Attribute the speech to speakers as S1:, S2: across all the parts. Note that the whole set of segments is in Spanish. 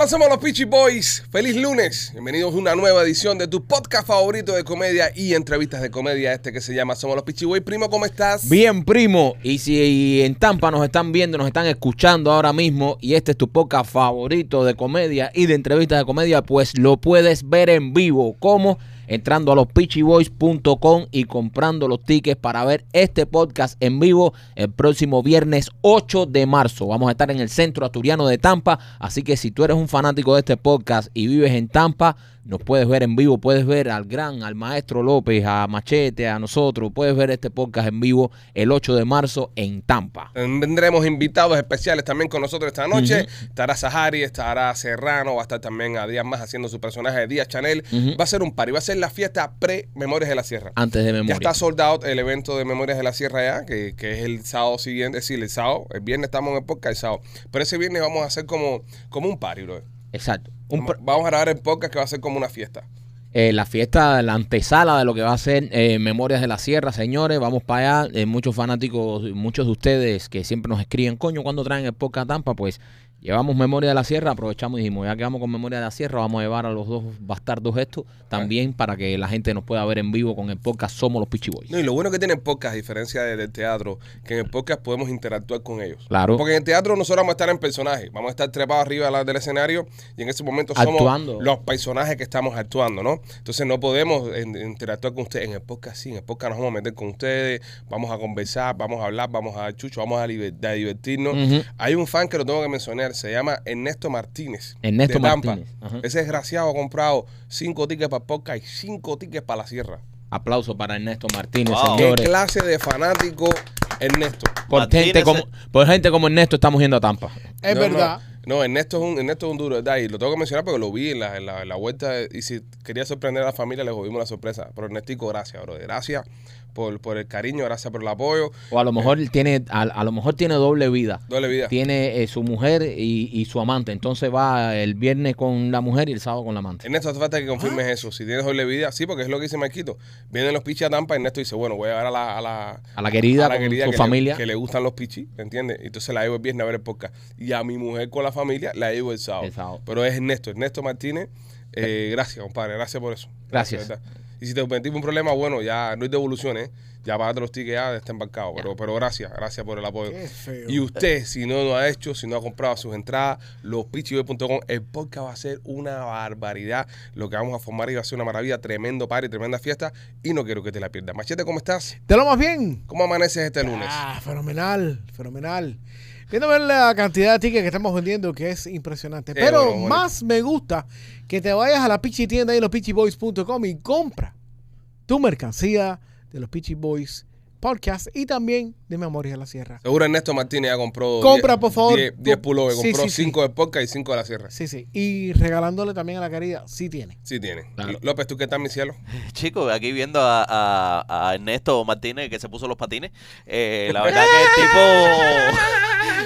S1: Hola, somos los Peachy Boys. Feliz lunes. Bienvenidos a una nueva edición de tu podcast favorito de comedia y entrevistas de comedia, este que se llama Somos los Peachy Boys. Primo, ¿cómo estás?
S2: Bien, primo. Y si en Tampa nos están viendo, nos están escuchando ahora mismo y este es tu podcast favorito de comedia y de entrevistas de comedia, pues lo puedes ver en vivo. ¿Cómo? Entrando a los pitchyboys.com y comprando los tickets para ver este podcast en vivo el próximo viernes 8 de marzo. Vamos a estar en el centro asturiano de Tampa. Así que si tú eres un fanático de este podcast y vives en Tampa, nos puedes ver en vivo, puedes ver al gran, al maestro López, a Machete, a nosotros, puedes ver este podcast en vivo el 8 de marzo en Tampa.
S1: Tendremos invitados especiales también con nosotros esta noche. Estará Sahari, estará Serrano, va a estar también a Díaz Más haciendo su personaje de Díaz Chanel. Va a ser un party, va a ser la fiesta pre-Memorias de la Sierra.
S2: Antes de
S1: Ya
S2: memoria.
S1: está sold out el evento de Memorias de la Sierra ya, que, que es el sábado siguiente, es decir, el sábado, el viernes estamos en el podcast, el sábado. Pero ese viernes vamos a hacer como, como un party, bro.
S2: Exacto. Un
S1: Vamos, a grabar el podcast que va a ser como una fiesta.
S2: eh, la fiesta, la antesala de lo que va a ser eh, Memorias de la Sierra, señores. Vamos para allá. Eh, muchos fanáticos, muchos de ustedes que siempre nos escriben, coño, cuando traen el podcast a Tampa, pues llevamos Memoria de la Sierra, aprovechamos y dijimos, ya que vamos con Memoria de la Sierra, vamos a llevar a los dos bastardos estos también para que la gente nos pueda ver en vivo con el podcast Somos los Pichi Boys.
S1: No, y lo bueno que tiene el podcast, a diferencia de- del teatro, que en el podcast podemos interactuar con ellos.
S2: Claro.
S1: Porque en el teatro nosotros vamos a estar en personaje, vamos a estar trepados arriba de la- del escenario y en ese momento somos
S2: Actuando.
S1: los personajes que estamos actuando, ¿no? Entonces no podemos en- interactuar con ustedes. En el podcast sí, en el podcast nos vamos a meter con ustedes, vamos a conversar, vamos a hablar, vamos a dar chucho, vamos a, liber- a divertirnos.
S2: Ujú.
S1: Hay un fan que lo tengo que mencionar, se llama Ernesto Martínez.
S2: Ernesto
S1: de Tampa.
S2: Martínez, ajá.
S1: Ese desgraciado ha comprado cinco tickets para el podcast y cinco tickets para la sierra.
S2: Aplauso para Ernesto Martínez,
S3: Wow.
S1: ¿Qué
S2: señores.
S1: clase de fanático Ernesto?
S2: Por
S3: Martínez
S2: gente, como, por gente como Ernesto estamos yendo a Tampa.
S4: Es
S1: No,
S4: verdad.
S1: No, no, Ernesto, es un, Ernesto es un duro, ¿verdad? Y lo tengo que mencionar porque lo vi en la, en la, en la vuelta. Y si quería sorprender a la familia, le jodimos la sorpresa. Pero Ernestico, gracias, bro. Gracias por, por el cariño, gracias por el apoyo.
S2: O a lo mejor tiene, a, a lo mejor tiene doble vida.
S1: Doble vida.
S2: Tiene eh, su mujer y, y su amante. Entonces va el viernes con la mujer y el sábado con la amante.
S1: Ernesto, hace falta que confirmes
S4: Ah.
S1: eso. Si tienes doble vida, sí, porque es lo que dice Marquito. Vienen los pichis a Tampa, Ernesto dice, bueno, voy a ver a la, a la,
S2: A la querida con su
S1: que le-
S2: familia.
S1: que le gustan los pichis, ¿entiendes? Entonces la llevo el viernes a ver el podcast. Y a mi mujer con la familia la llevo el sábado.
S2: El sábado.
S1: Pero es Ernesto, Ernesto Martínez. eh, gracias, compadre. Gracias por eso.
S2: Gracias.
S1: Y si te metimos un problema, bueno, ya no hay devoluciones. Ya pagate los tickets, ya está embarcado. Pero, pero gracias, gracias por el apoyo.
S4: Qué feo.
S1: Y usted, si no lo ha hecho, si no ha comprado sus entradas, lospichiboy.com, el podcast va a ser una barbaridad. Lo que vamos a formar y va a ser una maravilla, tremendo party, tremenda fiesta. Y no quiero que te la pierdas. Machete, ¿cómo estás?
S4: ¿Te lo más bien?
S1: ¿Cómo amaneces este lunes?
S4: Ah, fenomenal, fenomenal. Viendo ver la cantidad de tickets que estamos vendiendo, que es impresionante.
S1: Qué
S4: Pero
S1: bueno, bueno.
S4: más me gusta que te vayas a la Pichi tienda y los pichiboys.com y compra tu mercancía de los Pichi Boys Podcast y también de Memorias de la Sierra.
S1: Seguro Ernesto Martínez ya compró
S4: Compra,
S1: 10
S4: por favor.
S1: 10 10 pullovers,
S4: Sí,
S1: compró
S4: sí, sí.
S1: 5 de podcast y 5 de la sierra.
S4: Sí, sí. Y regalándole también a la querida, sí tiene.
S1: Sí tiene.
S2: Claro.
S1: López, ¿tú qué tal, mi cielo?
S3: Chicos, aquí viendo a, a- a Ernesto Martínez que se puso los patines. eh, la verdad que el tipo.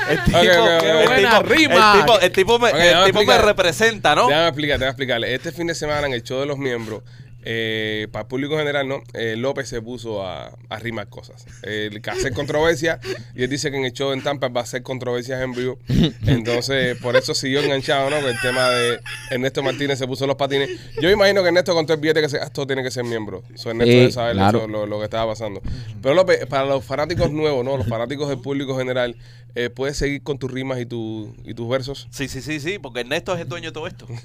S3: El tipo, el
S2: buena
S3: tipo-
S2: rima.
S3: El tipo, el tipo me, el tipo me
S1: explicar.
S3: representa, ¿no?
S1: Déjame explicar, déjame explicarle. Este fin de semana en el show de los miembros, eh, para el público general, ¿no? Eh, López se puso a, a rimar cosas. El que hace controversia, y él dice que en el show en Tampa va a hacer controversias en vivo. Entonces, por eso siguió enganchado, ¿no? Con el tema de Ernesto Martínez se puso los patines. Yo imagino que Ernesto contó el billete que se gastó, tiene que ser miembro. So, Ernesto debe saber
S2: claro.
S1: lo, lo- lo que estaba pasando. Pero López, para los fanáticos nuevos, ¿no? Los fanáticos del público general, eh, puedes seguir con tus rimas y, tu, y tus versos.
S3: Sí, sí, sí, sí, porque Ernesto es el dueño de todo esto.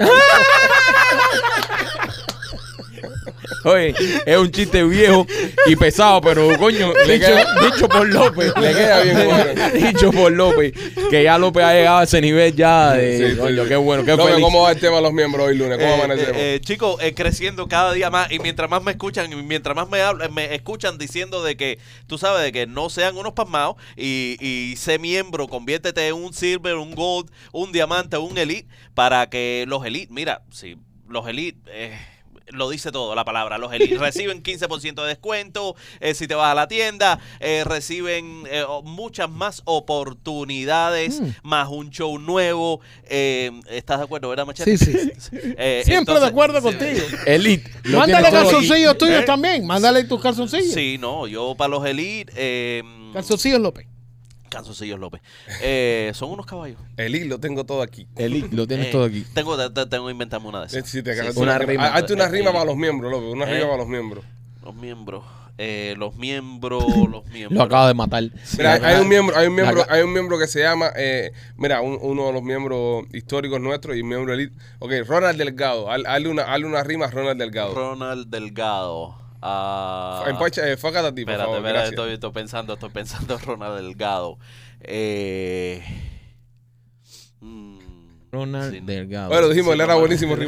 S2: Oye, es un chiste viejo y pesado, pero coño,
S1: Le
S2: dicho,
S1: queda-
S2: dicho por López.
S1: Le queda bien bueno.
S2: dicho por López. Que ya López ha llegado a ese nivel ya de.
S1: Sí, sí,
S2: coño,
S1: sí.
S2: qué bueno, qué
S1: López,
S2: feliz.
S1: ¿cómo va el tema de los miembros hoy lunes? ¿Cómo
S3: Eh,
S1: amanecemos?
S3: eh, eh, chicos, eh, creciendo cada día más y mientras más me escuchan y mientras más me hablan, me escuchan diciendo de que, tú sabes, de que no sean unos pasmados y, y sé miembro, conviértete en un silver, un gold, un diamante, un elite, para que los elite, mira, si los elite... eh, lo dice todo la palabra. Los elite reciben 15% de descuento. eh, si te vas a la tienda, eh, reciben eh, muchas más oportunidades,
S4: Mm.
S3: más un show nuevo. eh, ¿Estás de acuerdo, verdad, Machete?
S4: Sí, sí.
S3: Eh,
S4: Siempre
S3: entonces-
S4: de acuerdo
S3: sí,
S4: contigo.
S2: Elite. lo
S4: Mándale calzoncillos tuyos
S3: ¿Eh?
S4: también. Mándale tus calzoncillos.
S3: Sí, no, yo para los Elite. eh,
S4: Calzoncillos López.
S3: Canzoncillos López. Eh, son unos caballos.
S1: El hilo tengo todo aquí.
S2: Eli, lo tienes
S3: Eh,
S2: todo aquí.
S3: Tengo, te- te- tengo que inventarme una de esas.
S1: Sí, te
S3: Sí,
S1: hazte
S3: sí.
S2: Una rima.
S1: rima. Hazte una
S3: Eh,
S1: rima
S3: eh.
S1: para los miembros, López. Una
S3: Eh.
S1: rima para los miembros.
S3: Los miembros. Eh, los miembros. Los miembros.
S2: Lo acaba de matar.
S1: Mira, hay, hay un miembro, hay un miembro, hay un miembro que se llama, eh, mira, un- uno de los miembros históricos nuestros y miembro elite. Ok, Ronald Delgado. Haz- Hazle una, hazle una rima a Ronald Delgado.
S3: Ronald Delgado. Ah,
S1: En Pocha- eh, fócate a ti, por
S3: espérate,
S1: favor.
S3: espérate, estoy, estoy pensando, estoy pensando en Ronald Delgado. Eh, mm,
S2: Ronald
S3: sí.
S2: Delgado.
S1: Bueno, dijimos,
S3: Sí,
S1: él era
S3: no,
S1: buenísimo. Lo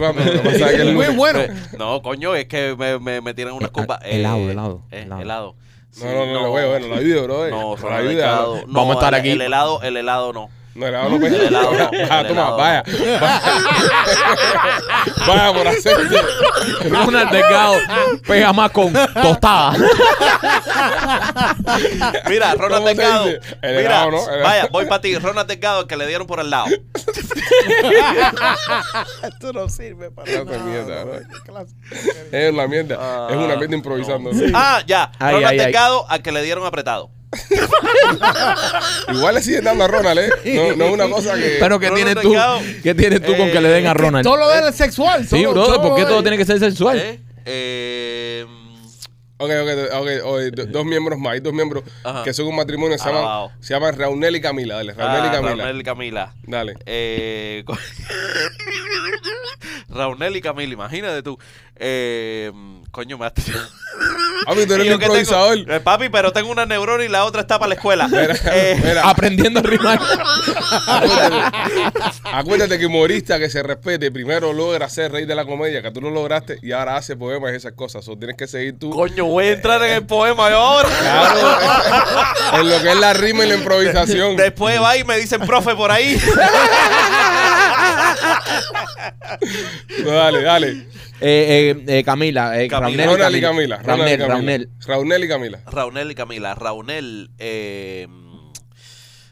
S1: él-
S4: Muy bueno.
S3: Eh, No, coño, es que me, me, me tiran unas
S2: Eh,
S3: curvas.
S2: eh, helado,
S3: eh,
S2: helado,
S3: eh,
S2: helado.
S3: helado.
S1: No, no, no, no, güey, bueno, lo ayude, bro. eh.
S3: No,
S1: Lo
S3: Ronald Delgado.
S1: no.
S3: No,
S2: Vamos a estar
S3: el-
S2: aquí.
S3: El helado, el helado no.
S1: No, el helado no.
S3: El helado no,
S1: Ah,
S3: el
S1: toma, vaya. Vaya por hacerte.
S2: Ronald Delgado pega más con tostada.
S3: Mira, Ronald
S1: ¿Cómo se
S3: Delgado.
S1: El
S3: Mira,
S1: helado, ¿no? El helado.
S3: vaya, voy para ti. Ronald Delgado, que le dieron por el lado.
S4: Esto no sirve para nada.
S1: mierda. ¿no?
S4: Clase.
S1: Es una mierda. es una mierda improvisando. ¿no?
S3: Ah, ya.
S2: Ay,
S3: Ronald
S2: ay, ay.
S3: Delgado, al que le dieron apretado.
S1: Igual le siguen dando a Ronald, ¿eh? No, no es una cosa que.
S2: Pero
S3: Ronald
S2: tienes tú. ¿qué tienes tú con que le den a Ronald?
S4: Todo lo de él es sexual.
S2: Sí,
S4: todo-
S2: brother, ¿por qué todo
S4: de-
S2: tiene que ser sensual?
S3: ¿Eh? Eh,
S1: Ok, ok, ok, ok, do- dos miembros más, hay dos miembros
S3: Ajá.
S1: que son un matrimonio, se llaman, se llaman Raunel y Camila, dale, Raunel y
S3: ah,
S1: Camila.
S3: Raunel y Camila.
S1: Dale.
S3: Eh, Raunel y Camila, imagínate tú. Eh, coño, me
S1: Papi, tú eres el
S3: tengo-
S1: improvisador.
S3: Eh, papi, pero tengo una neurona y la otra está para la escuela.
S1: Mira,
S3: Eh,
S1: mira,
S2: Aprendiendo a rimar.
S1: acuérdate, acuérdate que humorista que se respete primero logra ser rey de la comedia, que tú lo lograste y ahora hace poemas y esas cosas. O tienes que seguir tú.
S3: coño, voy a entrar en el poema yo ahora.
S1: Claro, en lo que es la rima y la improvisación.
S3: Después va y me dicen profe por ahí.
S1: No, dale, dale.
S2: Eh, eh, eh, Camila, eh,
S3: Camila.
S2: Raunel
S1: y Camila. Y
S2: Raunel,
S1: Camila.
S2: Raunel.
S1: Raunel y Camila.
S3: Raunel y Camila. Raunel, eh,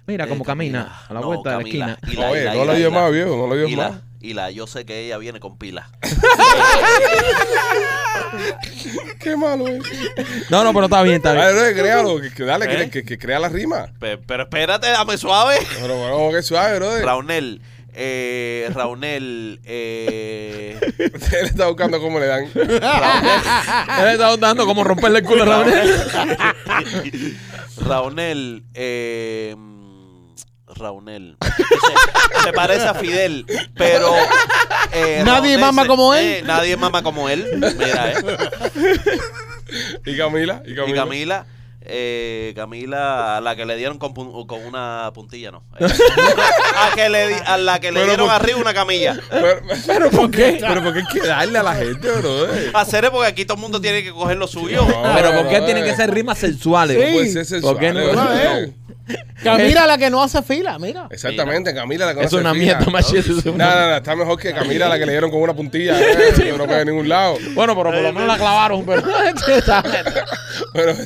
S2: Mira cómo
S3: eh,
S2: camina
S3: Camila.
S2: a la
S3: No,
S2: vuelta de la esquina.
S3: Hila,
S1: Oye,
S3: hila,
S1: no digas
S3: hila.
S1: más, viejo, no lo digas
S3: Hila,
S1: más.
S3: hila, yo sé que ella viene con pila.
S1: Qué malo es.
S2: No, no, pero está bien, está bien.
S1: Dale, no, créalo, que, que dale, que-
S3: ¿Eh?
S1: que, que crea la rima.
S3: Pe- Pero, espérate, dame suave.
S1: Pero bueno, que suave, brother.
S3: Raunel, eh, Raunel, eh,
S1: Él está buscando cómo le dan.
S2: Él está dando como romperle el culo a Raunel.
S3: Raunel, eh, Raunel. Se, se parece a Fidel, pero. eh,
S4: Nadie
S3: Raunel
S4: mama
S3: se-
S4: como él.
S3: eh, nadie mama como él. Mira, eh.
S1: Y Camila, y
S3: Y
S1: Camila.
S3: Camila. Eh, Camila, a la que le dieron con, pun- con una puntilla, ¿no? Eh, a, que le, di- a la que le
S1: Pero
S3: dieron
S1: por-
S3: arriba una camilla.
S1: Pero,
S2: ¿Pero por qué?
S1: pero ¿por qué hay que darle a la gente, brother?
S3: Hacer porque aquí todo el mundo tiene que coger lo suyo.
S1: No.
S2: Pero ¿por qué tienen que ser rimas sensuales?
S4: Sí.
S1: Puede ser sensual,
S2: ¿Por qué no?
S4: Camila la que no hace fila, mira.
S1: Exactamente, Camila la que no
S2: Es
S1: se
S2: una
S1: fija.
S2: mierda, machete. es
S1: No,
S2: una-
S1: no, no, está mejor que Camila la que le dieron con una puntilla. eh, que no pega en ningún lado.
S2: Bueno, pero por lo menos la clavaron, pero...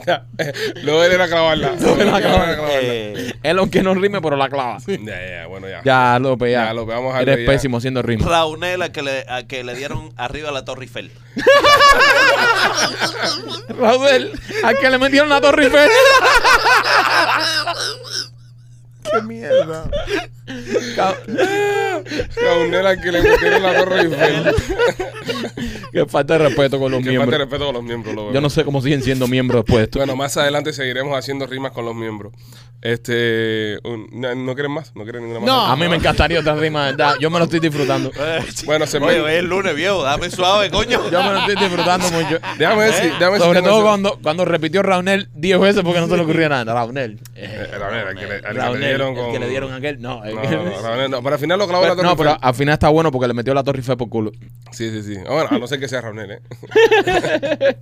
S1: Ya, eh, luego él era clavarla. Luego él era clavarla.
S3: Eh,
S2: Él aunque no rime, pero la clava.
S1: Ya, ya, bueno, ya.
S2: Ya, López, ya.
S1: Ya, López, vamos a
S2: Eres
S1: ya.
S2: pésimo haciendo rimas.
S3: Raunel, a que, le, a que le dieron arriba la Torre Eiffel.
S2: Raúl, ¿a que le metieron la torre Eiffel?
S4: Oh, Qué mierda.
S1: Raunela que le metieron la torre Eiffel.
S2: Qué falta de respeto con los
S1: Que falta de
S2: miembros.
S1: respeto con los miembros.
S2: Yo no sé cómo siguen siendo miembros después de esto.
S1: Bueno, más adelante seguiremos haciendo rimas con los miembros. Este, un- ¿no, ¿no quieren más? ¿No quieren ninguna más?
S4: No.
S2: A mí me encantaría otra rima, ¿verdad? Yo me lo estoy disfrutando.
S1: Bueno, se me-
S3: Oye, hoy es el lunes, viejo. Dame suave, coño.
S2: Yo me lo estoy disfrutando mucho.
S1: Déjame ver si, déjame
S2: Sobre todo cuando, cuando repitió Raunel 10 veces porque no se le ocurría nada. Raunel.
S1: Eh, Raunel, al que le- al que le
S2: Raunel,
S1: dieron
S2: el
S1: con-
S2: que le dieron a aquel. No, el
S1: No,
S2: que-
S1: no, no, Raunel no. Pero al final lo clavó la torre
S2: no, pero
S1: Eiffel.
S2: al final está bueno porque le metió la torre Eiffel por culo.
S1: Sí, sí, sí. Bueno, a no ser que sea Raunel, ¿eh?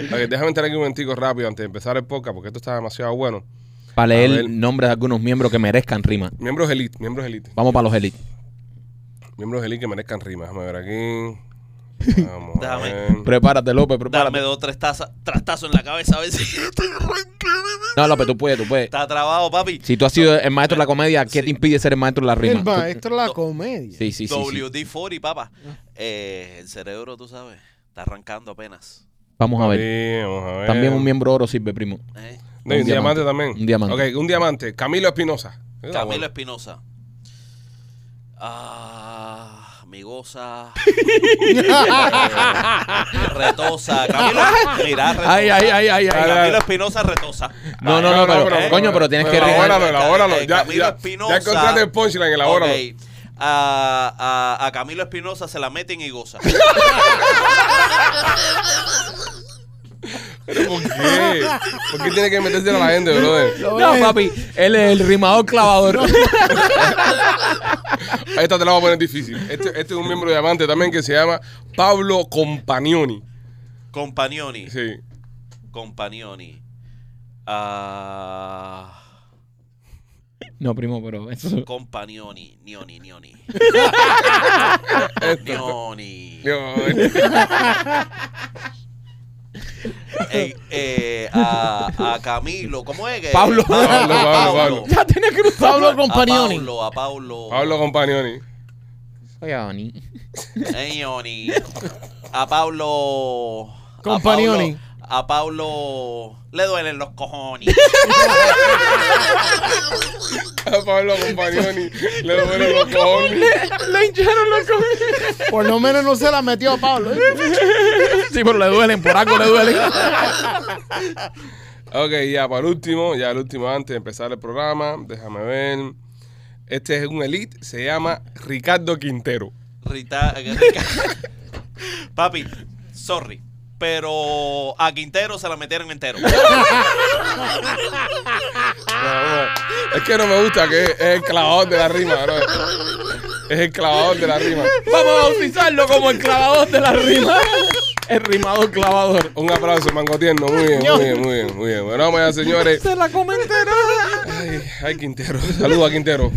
S1: Ok, déjame entrar aquí un momentico rápido antes de empezar el podcast porque esto está demasiado bueno.
S2: Para leer nombres de algunos miembros que merezcan rima.
S1: Miembros elite, miembros elite.
S2: Vamos para los elites.
S1: Miembros elite que merezcan rimas. Déjame ver aquí. Vamos a
S3: Déjame.
S1: ver.
S2: Prepárate, López, prepárate.
S3: Dame dos, tres tazas, trastazos en la cabeza a ver si
S2: No, López, tú puedes, tú puedes.
S3: está trabado, papi.
S2: Si tú has sido el maestro de la comedia, ¿qué te impide ser el maestro de la rima?
S4: El maestro de la comedia.
S2: Sí, sí, sí, sí.
S3: WD-40, papá. Eh, el cerebro, tú sabes, está arrancando apenas.
S2: Vamos a ver.
S1: Sí, vamos a ver.
S2: También un miembro oro sirve, primo.
S3: ¿eh?
S1: No, y un diamante, también.
S2: Un diamante.
S1: Ok, un diamante. Camilo Espinosa.
S3: Camilo. Espinosa. Ah, mi goza. retosa. Camilo, mira, retosa.
S2: Ay, ay, ay, ay, ay.
S3: Camilo Espinosa retosa.
S2: No, no, no, pero, coño, pero tienes que
S1: Pero elabóralo, elabóralo.
S3: Eh,
S1: Ya,
S3: Camilo
S1: ya,
S3: Espinosa.
S1: ya encontraste el punchline, elabóralo.
S3: Ok. A, a, a Camilo Espinosa se la meten y goza.
S1: ¿Pero por qué? ¿Por qué tiene que meterse a la gente, brother?
S2: No, papi, él es el rimador clavador.
S1: Esta te la voy a poner difícil. Este, este es un miembro de diamante también que se llama Pablo Companioni.
S3: Companioni.
S1: Sí.
S3: Companioni. Ah.
S2: No, primo, pero eso.
S3: Companioni. Nioni, nioni.
S1: Esto-
S3: Nioni. Eh, a, a Camilo, ¿cómo es que?
S2: Pablo.
S3: A
S1: Pablo, Pablo, Pablo.
S2: Ya tienes cruzado.
S4: Pablo
S3: A
S4: Companioni.
S3: Pablo, a Pablo.
S1: Pablo
S2: Ani.
S3: Ey, Nioni. A Pablo. Pablo- A Pablo le duelen los cojones.
S1: A Pablo Companioni le duelen los cojones.
S2: Le hincharon los cojones.
S4: Por lo menos no se la metió a Pablo. ¿eh?
S2: Sí, pero le duelen, por algo le duelen.
S1: Ok, ya para el último, ya el último antes de empezar el programa, déjame ver. Este es un elite, se llama Ricardo Quintero.
S3: Rita, Rica- Papi, sorry. Pero a Quintero se la metieron entero.
S1: Es que no me gusta que es, el clavador de la rima, bro. Es el clavador de la rima.
S2: Vamos a bautizarlo como el clavador de la rima. El rimador clavador.
S1: Un aplauso, mango tierno. Muy bien, muy bien, muy bien, muy bien. Bueno, vamos allá, señores.
S2: Se la come entera.
S1: Ay, ay, Quintero. Saludos a Quintero.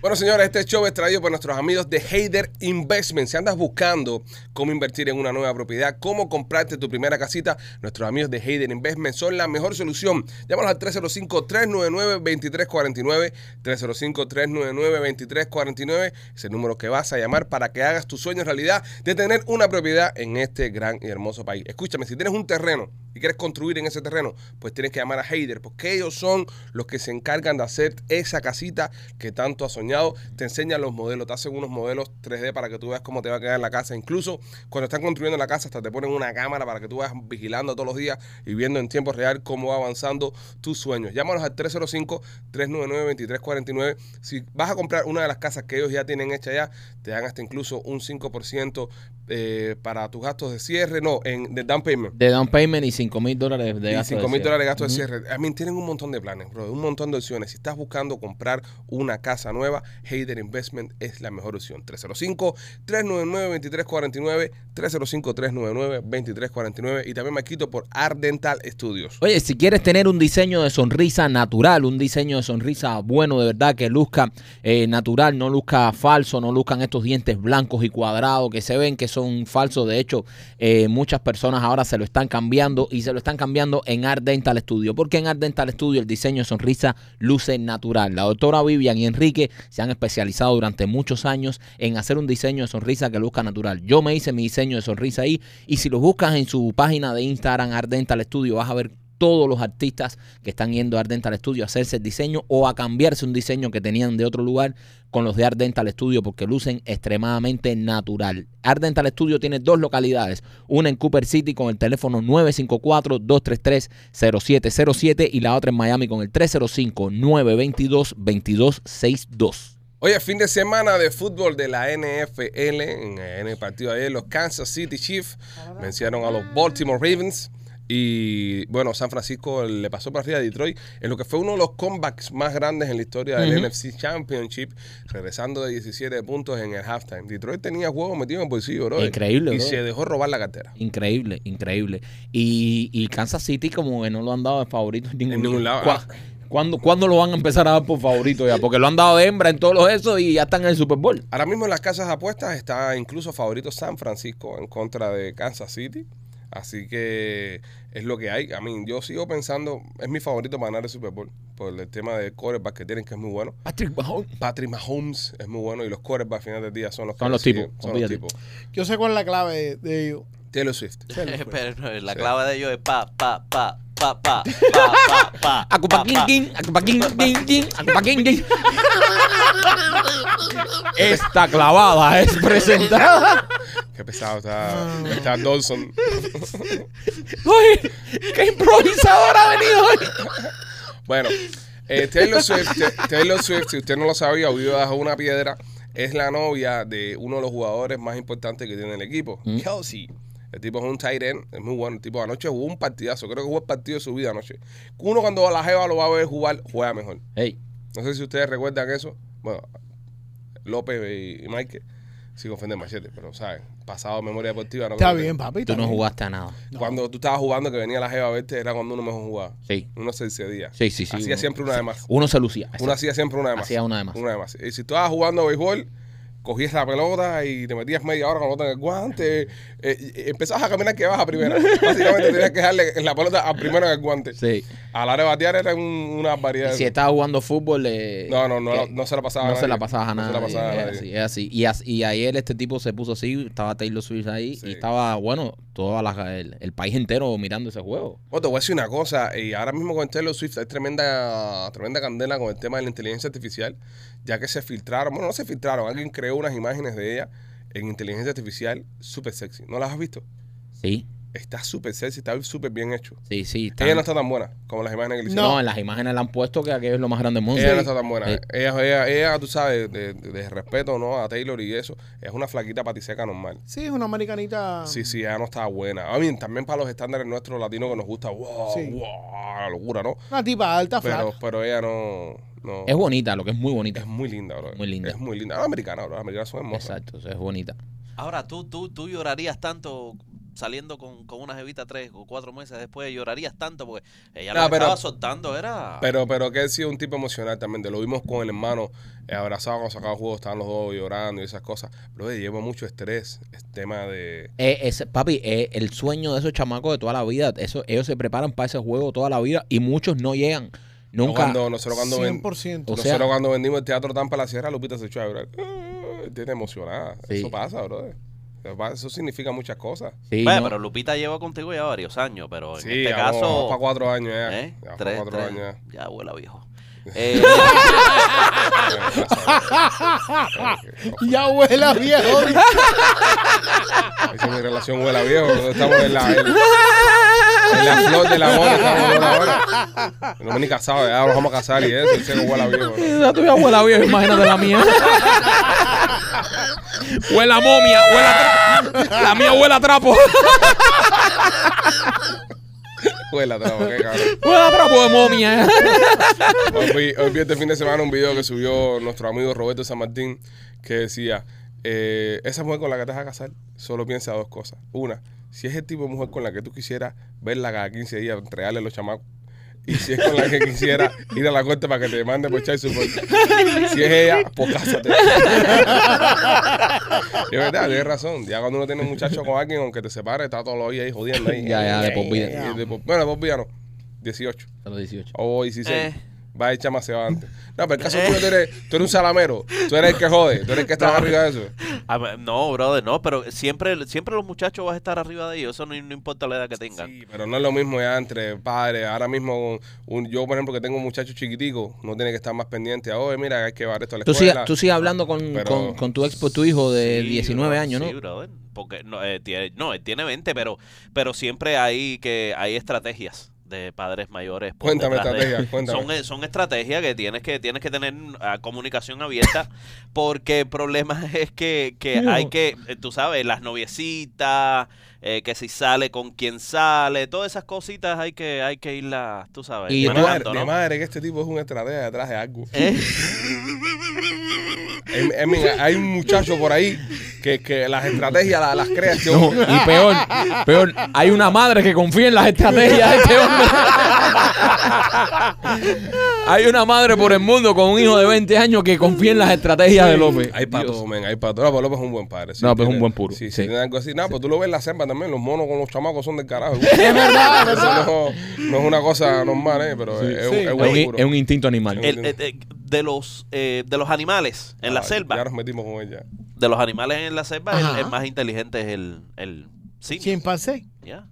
S1: Bueno, señores, este show es traído por nuestros amigos de Heider Investment. Si andas buscando cómo invertir en una nueva propiedad, cómo comprarte tu primera casita, nuestros amigos de Heider Investment son la mejor solución. Llámanos al 305-399-2349. 305-399-2349. Es el número que vas a llamar para que hagas tu sueño realidad de tener una propiedad en este gran y hermoso país. Escúchame, si tienes un terreno y quieres construir en ese terreno, pues tienes que llamar a Heider, porque ellos son los que se encargan de hacer esa casita que tanto has soñado. Te enseñan los modelos, te hacen unos modelos 3D para que tú veas cómo te va a quedar la casa. Incluso cuando están construyendo la casa, hasta te ponen una cámara para que tú vayas vigilando todos los días y viendo en tiempo real cómo va avanzando tus sueños. Llámanos al 305-399-2349. Si vas a comprar una de las casas que ellos ya tienen hecha ya, te dan hasta incluso un 5% eh, para tus gastos de cierre, no, en de down payment.
S2: De down payment y 5 mil dólares de
S1: Y
S2: gasto.
S1: 5 mil dólares de gasto de cierre. A mí tienen un montón de planes, bro. Un montón de opciones. Si estás buscando comprar una casa nueva, Hayder Investment es la mejor opción. 305-399-2349. 305-399-2349. Y también me quito por Ardental Studios.
S2: Oye, si quieres tener un diseño de sonrisa natural, un diseño de sonrisa bueno, de verdad, que luzca eh, natural, no luzca falso, no luzcan estos dientes blancos y cuadrados que se ven que son falsos. De hecho, eh, muchas personas ahora se lo están cambiando y se lo están cambiando en Art Dental Studio. Porque en Art Dental Studio el diseño de sonrisa luce natural. La doctora Vivian y Enrique se han especializado durante muchos años en hacer un diseño de sonrisa que luzca natural. Yo me hice mi diseño de sonrisa ahí y si lo buscas en su página de Instagram Art Dental Studio vas a ver todos los artistas que están yendo a Art Dental Studio a hacerse el diseño o a cambiarse un diseño que tenían de otro lugar con los de Art Dental Studio porque lucen extremadamente natural. Art Dental Studio tiene dos localidades, una en Cooper City con el teléfono 954-233-0707 y la otra en Miami con el 305-922-2262.
S1: Oye, fin de semana de fútbol de la NFL. En, el partido de ayer, los Kansas City Chiefs vencieron a los Baltimore Ravens. Y bueno, San Francisco le pasó para arriba a Detroit en lo que fue uno de los comebacks más grandes en la historia del. NFC Championship, regresando de 17 puntos en el halftime. Detroit tenía juego metido en el bolsillo, bro.
S2: Increíble,
S1: Y
S2: bro.
S1: se dejó robar la cartera.
S2: Increíble, increíble. Y, y Kansas City como que no lo han dado de favorito en ningún,
S1: En ningún lado.
S2: ¿Cuá- ¿Cuándo, cuándo lo van a empezar a dar por favorito ya? Porque lo han dado de hembra en todos los esos y ya están en el Super Bowl.
S1: Ahora mismo en las casas de apuestas está incluso favorito San Francisco en contra de Kansas City. Así que es lo que hay. A mí, yo sigo pensando, es mi favorito para ganar el Super Bowl. Por el tema de quarterback que tienen, que es muy bueno.
S2: Patrick Mahomes.
S1: Patrick Mahomes es muy bueno y los quarterbacks al final del día son los que
S2: Son los tipos,
S1: Son los tipos.
S4: Yo sé cuál es la clave de, ellos.
S1: Taylor Swift.
S3: Pero no, la
S1: Sí.
S3: clave de ellos es pa, pa, pa, pa, pa, pa, pa,
S2: Acupa
S3: pa,
S2: quin,
S3: pa.
S2: quin, acupa quin, quin, quin, acupa quin, quin. Esta clavada es presentada.
S1: Qué pesado está, está Dawson.
S2: Uy, qué improvisador ha venido hoy.
S1: Bueno, eh, Taylor Swift, Taylor Swift, si usted no lo sabía, vive bajo una piedra, es la novia de uno de los jugadores más importantes que tiene el equipo,
S2: Mm.
S1: Kelsey. El tipo es un tight end, es muy bueno. El tipo anoche jugó un partidazo, creo que jugó el partido de su vida anoche. Uno cuando a la jeva lo va a ver jugar, juega mejor.
S2: Hey,
S1: No sé si ustedes recuerdan eso. Bueno, López y, Mike, sin ofender machete, pero saben, pasado memoria deportiva. No
S4: Está bien, papi.
S2: tú no
S4: bien.
S2: jugaste a nada.
S1: Cuando tú estabas jugando que venía la jeva a verte, era cuando uno mejor jugaba.
S2: Sí,
S1: Uno se excedía.
S2: sí, sí. sí
S1: Hacía
S2: uno-
S1: siempre una de más.
S2: Uno se lucía.
S1: Uno hacía siempre una de más.
S2: Hacía una de más.
S1: Una de más. Y si tú estabas jugando béisbol, cogías la pelota y te metías media hora con la pelota en el guante. eh, empezabas a caminar que vas a primera. Básicamente tenías que dejarle la pelota al primero en el guante.
S2: Sí.
S1: A la hora de batear era un- una variedad.
S2: Si estaba jugando fútbol, eh,
S1: No, no, no,
S2: que-
S1: no se la pasaba a
S2: no se
S1: nadie.
S2: la pasabas a
S1: No se la pasaba a
S2: es
S1: nadie.
S2: así, es así. Y, ayer este tipo se puso así, estaba Taylor Swift ahí
S1: Sí.
S2: y estaba, bueno, todo el, el país entero mirando ese juego.
S1: Bueno, te voy a decir una cosa, y ahora mismo con Taylor Swift hay tremenda, tremenda candela con el tema de la inteligencia artificial, ya que se filtraron, bueno, no se filtraron, alguien creó unas imágenes de ella en inteligencia artificial súper sexy. ¿No las has visto?
S2: Sí,
S1: Está súper sexy, está súper bien hecho.
S2: sí, sí. está-
S1: Ella no está tan buena como las imágenes que le hicieron.
S2: no, en las imágenes le han puesto que aquello es lo más grande del mundo.
S1: Ella no está tan buena.
S2: Sí.
S1: Ella, ella, ella, tú sabes, de, de- de respeto ¿no? a Taylor y eso, es una flaquita patiseca normal.
S4: Sí, es una americanita.
S1: Sí, sí, ella no está buena. A mí, también para los estándares nuestros latinos que nos gusta, wow,
S4: Sí.
S1: wow, la locura, ¿no?
S4: Una tipa alta,
S1: Pero,
S4: flaca.
S1: pero ella no, no.
S2: Es bonita, lo que es muy bonita.
S1: Es muy linda, bro.
S2: Muy linda.
S1: Es muy linda. Ah, americana, bro. Las americanas son hermosas.
S2: Exacto, es bonita.
S3: Ahora, ¿tú, tú, tú llorarías tanto saliendo con, con una jevita tres o cuatro meses después, llorarías tanto porque ella
S1: No,
S3: lo que
S1: pero-
S3: estaba soltando era...
S1: Pero, pero que él sí es un tipo emocional también. Te lo vimos con el hermano eh, abrazado cuando sacaba juego, estaban los dos llorando y esas cosas. Pero lleva mucho estrés. Es tema de.
S2: Eh, ese- papi, eh, el sueño de esos chamacos de toda la vida, eso, ellos se preparan para ese juego toda la vida y muchos no llegan. Nunca.
S1: Cuando, nosotros, cuando ven-
S4: 100%.
S2: O
S1: nosotros
S2: sea-
S1: cuando vendimos el teatro Tampa la Sierra, Lupita se echó a llorar. Ah, Tiene emocionada.
S2: Sí.
S1: Eso pasa, bro. Eso significa muchas cosas.
S2: Sí, no.
S3: pero Lupita lleva contigo ya varios años, pero en
S1: Sí,
S3: este
S1: ya vamos
S3: caso...
S1: para cuatro años ya.
S3: ¿eh?
S1: Ya, para
S3: Tres,
S1: cuatro
S3: tres.
S1: años ya.
S3: Ya huele a viejo. Eh,
S4: Ya huela viejo.
S1: Esa es mi relación huele a viejo. Estamos en la, en, en la flor del amor. Estamos ahora. No me ni casado, ya nos vamos a casar y eso. Ese que huele a viejo. ¿no?
S2: La tuya abuela vieja, imagínate la mía. huele a momia, huele a trapo. La mía huele a trapo.
S1: Huele a trabajo, qué cabrón.
S2: Huele a trapo de momia.
S1: Hoy vi, hoy vi este fin de semana un video que subió nuestro amigo Roberto San Martín que decía, eh, esa mujer con la que te vas a casar solo piensa dos cosas. Una, si es el tipo de mujer con la que tú quisieras verla cada 15 días, entregarle los chamacos. Y si es con la que quisiera ir a la corte para que te mande por child support. Si es ella, pues cásate. Es verdad, tienes razón. Ya cuando uno tiene un muchacho con alguien, aunque te separe, está todos los días ahí jodiendo ahí.
S2: Ya, ya, de por vida.
S1: De por- Bueno, de por vida no. 18.
S2: A los 18.
S1: O 16.
S3: Eh.
S1: Va a echar más se va antes. No, pero el caso tuyo, tú eres, tú eres un salamero. Tú eres el que jode. Tú eres el que está
S3: No.
S1: arriba de eso.
S3: a ver, no, brother, no, pero siempre, siempre los muchachos vas a estar arriba de ellos, eso no, no importa la edad que tengan.
S1: Sí, pero no es lo mismo ya entre padres. Ahora mismo, un, yo, por ejemplo, que tengo un muchacho chiquitico, no tiene que estar más pendiente a, oye, mira, hay que llevar esto a la
S2: Tú
S1: escuela.
S2: sigues, tú sigues hablando con,
S1: Pero-
S2: con, con tu ex por tu hijo de
S3: Sí,
S2: 19
S3: bro,
S2: años, ¿no?
S3: Sí, brother, porque no, eh, tiene, no, él tiene 20, pero, pero siempre hay que hay estrategias de padres mayores. por
S1: Cuéntame estrategias, cuéntame.
S3: Son, eh, son estrategias que tienes que tienes que tener ah, comunicación abierta porque el problema es que, que hay que, eh, tú sabes, las noviecitas, eh, que si sale con quién sale, todas esas cositas hay que hay que irlas, tú sabes,
S2: Y
S1: madre, madre, que este tipo es una estrategia detrás de algo.
S3: Eh,
S1: hay un muchacho por ahí que, que las estrategias las, las crea este
S2: No, y peor, peor, hay una madre que confía en las estrategias de este hombre. hay una madre por el mundo con un hijo de 20 años que confía en las estrategias de López.
S1: Hay todo, men, hay para todo. No, pero López es un buen padre. sí,
S2: No, pero es un buen puro,
S1: Sí, sí,
S2: sí.
S1: tiene algo así. No, pero tú lo ves en la selva también. Los monos con los chamacos son del carajo.
S4: Es verdad, es
S1: Eso
S4: verdad.
S1: no, no es una cosa normal, ¿eh? Pero es, es un-
S4: Sí.
S1: es
S2: Es
S1: buen
S2: un,
S1: puro.
S2: es un instinto animal.
S3: el- el- el- de los eh, de los animales en la
S1: Ah,
S3: selva,
S1: Ya nos metimos con ella.
S3: de los animales en la selva, el, más inteligente es el el simio.
S4: Chimpancé.
S3: Ya.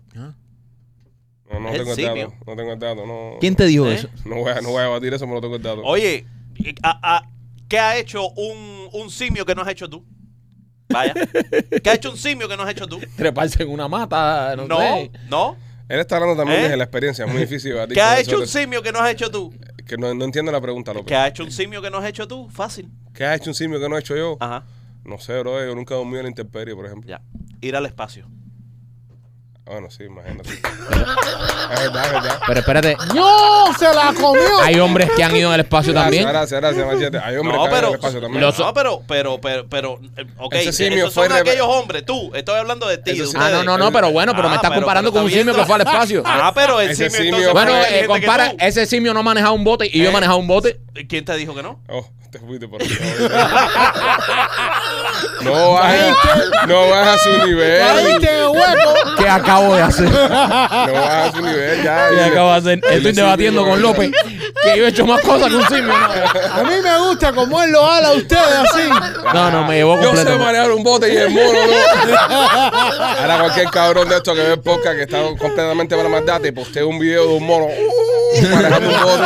S1: No, no tengo el dato. No tengo el dato. No,
S2: ¿Quién te dijo
S3: ¿Eh?
S2: eso?
S1: No voy, a, no voy a batir eso, pero no tengo el dato.
S3: Oye, a- a- ¿qué ha hecho un, un simio que no has hecho tú? Vaya. ¿Qué ha hecho un simio que no has hecho tú?
S2: Treparse en una mata, no,
S3: No,
S2: sé.
S3: no.
S1: Él está hablando también
S3: ¿Eh?
S1: desde la experiencia. Es muy difícil
S3: ¿Qué ha hecho un simio que no has hecho tú?
S1: Que no, no entiendo la pregunta, López.
S3: ¿Qué ha hecho un simio que no has hecho tú? Fácil.
S1: ¿Qué ha hecho un simio que no he hecho yo?
S3: Ajá,
S1: No sé, bro. Yo nunca he dormido en la intemperie, por ejemplo.
S3: ya. Ir al espacio.
S1: Ah, Bueno, sí, imagínate. es verdad, es verdad.
S2: Pero espérate,
S4: ¡No! ¡Se la comió!
S2: hay hombres que han ido al espacio también.
S1: Gracias, gracias, gracias, Machete. Hay hombres
S3: No,
S1: que
S3: pero,
S1: al espacio también.
S2: Los-
S3: no, pero, pero, pero, pero, eh, ok,
S1: Ese simio
S3: esos
S1: fue
S3: son aquellos hombres, tú, estoy hablando de ti,
S1: Ese
S3: de
S1: sí-
S2: Ah, no,
S3: ustedes.
S2: no, no, pero bueno, pero me
S3: Ah,
S2: estás
S3: pero-
S2: comparando
S3: pero
S2: con un
S3: está
S2: simio que fue al espacio.
S3: Ah, pero el
S1: Ese
S3: simio,
S1: simio
S3: entonces
S1: fue-
S2: Bueno, eh,
S3: inteligente que
S2: compara,
S3: tú.
S2: ese simio no ha manejado un bote y yo he
S3: Eh.
S2: manejado un bote.
S3: ¿Quién te dijo que no?
S1: Oh, te fuiste por ahí. No bajes, no bajes a su nivel.
S2: ¿Qué acabo de hacer?
S1: No bajes a su nivel, ya.
S2: ¿Qué acabo de hacer? Estoy debatiendo con. López que yo he hecho más cosas que un simio.
S4: A mí me gusta como él lo habla a ustedes así.
S2: No, no, me llevó
S1: Yo sé
S2: completo.
S1: manejar un bote y el mono no. Ahora cualquier cabrón de estos que ve el podcast que está completamente para maldad te postea un video de un mono uh, manejando un bote.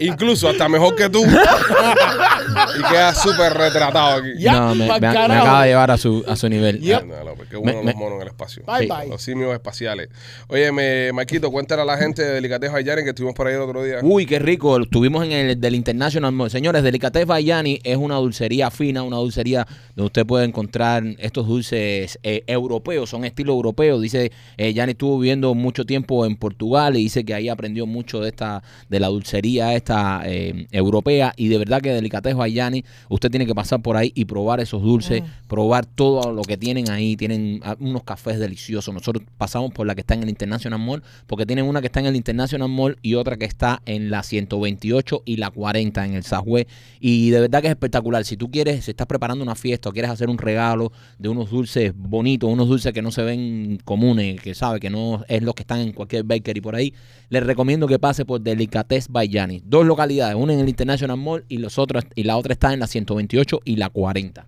S1: Incluso hasta mejor que tú. y queda súper retratado aquí.
S4: Ya,
S2: No, me, acaba de llevar a su, a su nivel.
S4: Yep.
S1: No, no, porque uno
S2: Me-
S1: los monos en el espacio.
S4: Bye,
S2: Sí.
S4: bye.
S1: Los simios espaciales. Oye, me, Marquito, cuéntale a la gente de Delicatejo Ayane que estuvimos por ahí el otro día.
S2: Uy, qué rico. Estuvimos en el del International Mall. Señores, Delicatez Bayani es una dulcería fina, una dulcería donde usted puede encontrar estos dulces eh, europeos, son estilo europeo. Dice, eh, estuvo viviendo mucho tiempo en Portugal y dice que ahí aprendió mucho de esta de la dulcería esta eh, europea y de verdad que Delicatez Bayani, usted tiene que pasar por ahí y probar esos dulces, probar todo lo que tienen ahí. Tienen ah, unos cafés deliciosos. Nosotros pasamos por la que está en el International Mall porque tienen una que está en el International Mall y otra que está en la 128 y la 40 en el Sahue. Y de verdad que es espectacular. Si tú quieres, si estás preparando una fiesta o quieres hacer un regalo de unos dulces bonitos, unos dulces que no se ven comunes, que sabe que no es los que están en cualquier bakery por ahí, les recomiendo que pase por Delicatez by Yanni. Dos localidades, una en el International Mall y los otros y la otra está en la 128 y la 40.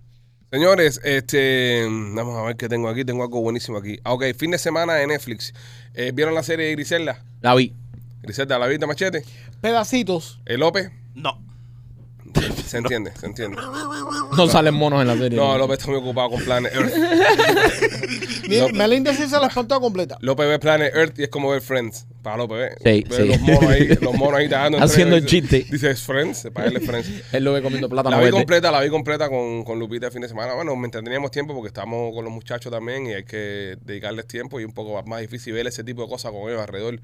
S1: Señores, este, vamos a ver qué tengo aquí. Tengo algo buenísimo aquí. Ah, ok, fin de semana de Netflix. Eh, ¿Vieron la serie de Griselda?
S2: La vi.
S1: Griselda, ¿la viste, Machete?
S4: Pedacitos.
S1: ¿El López?
S3: No.
S1: Se entiende, se entiende.
S2: No salen monos en la serie.
S1: No, López está muy ocupado con Planet Earth. López.
S4: Melinda sí se la espantó completa.
S1: López ve Planet Earth y es como ver Friends. Para López.
S2: Sí,
S1: Ve
S2: sí.
S1: Los monos ahí, los monos ahí
S2: Haciendo el chiste.
S1: Dice, es Friends, para él es Friends.
S2: Él lo ve comiendo plátano
S1: La vi
S2: verde.
S1: completa, la vi completa con, con Lupita el fin de semana. Bueno, mientras teníamos tiempo porque estábamos con los muchachos también y hay que dedicarles tiempo y un poco más difícil ver ese tipo de cosas con ellos alrededor.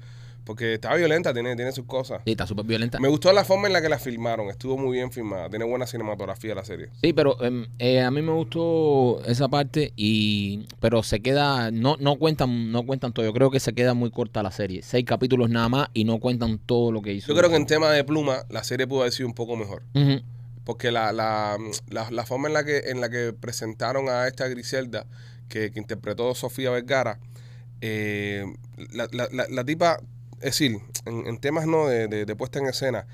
S1: Porque está violenta, tiene, tiene sus cosas.
S2: Sí, está súper violenta.
S1: Me gustó la forma en la que la filmaron, estuvo muy bien filmada, tiene buena cinematografía la serie.
S2: Sí, pero em, eh, a mí me gustó esa parte y pero se queda no no cuentan no cuentan todo. Yo creo que se queda muy corta la serie. Seis capítulos nada más y no cuentan todo lo que hizo.
S1: Yo creo que en tema de pluma, la serie pudo haber sido un poco mejor.
S2: Ujú.
S1: Porque la, la, la, la forma en la que en la que presentaron a esta Griselda, que, que interpretó Sofía Vergara, eh, la, la, la, la tipa, es decir, en, en temas no de, de- de puesta en escena,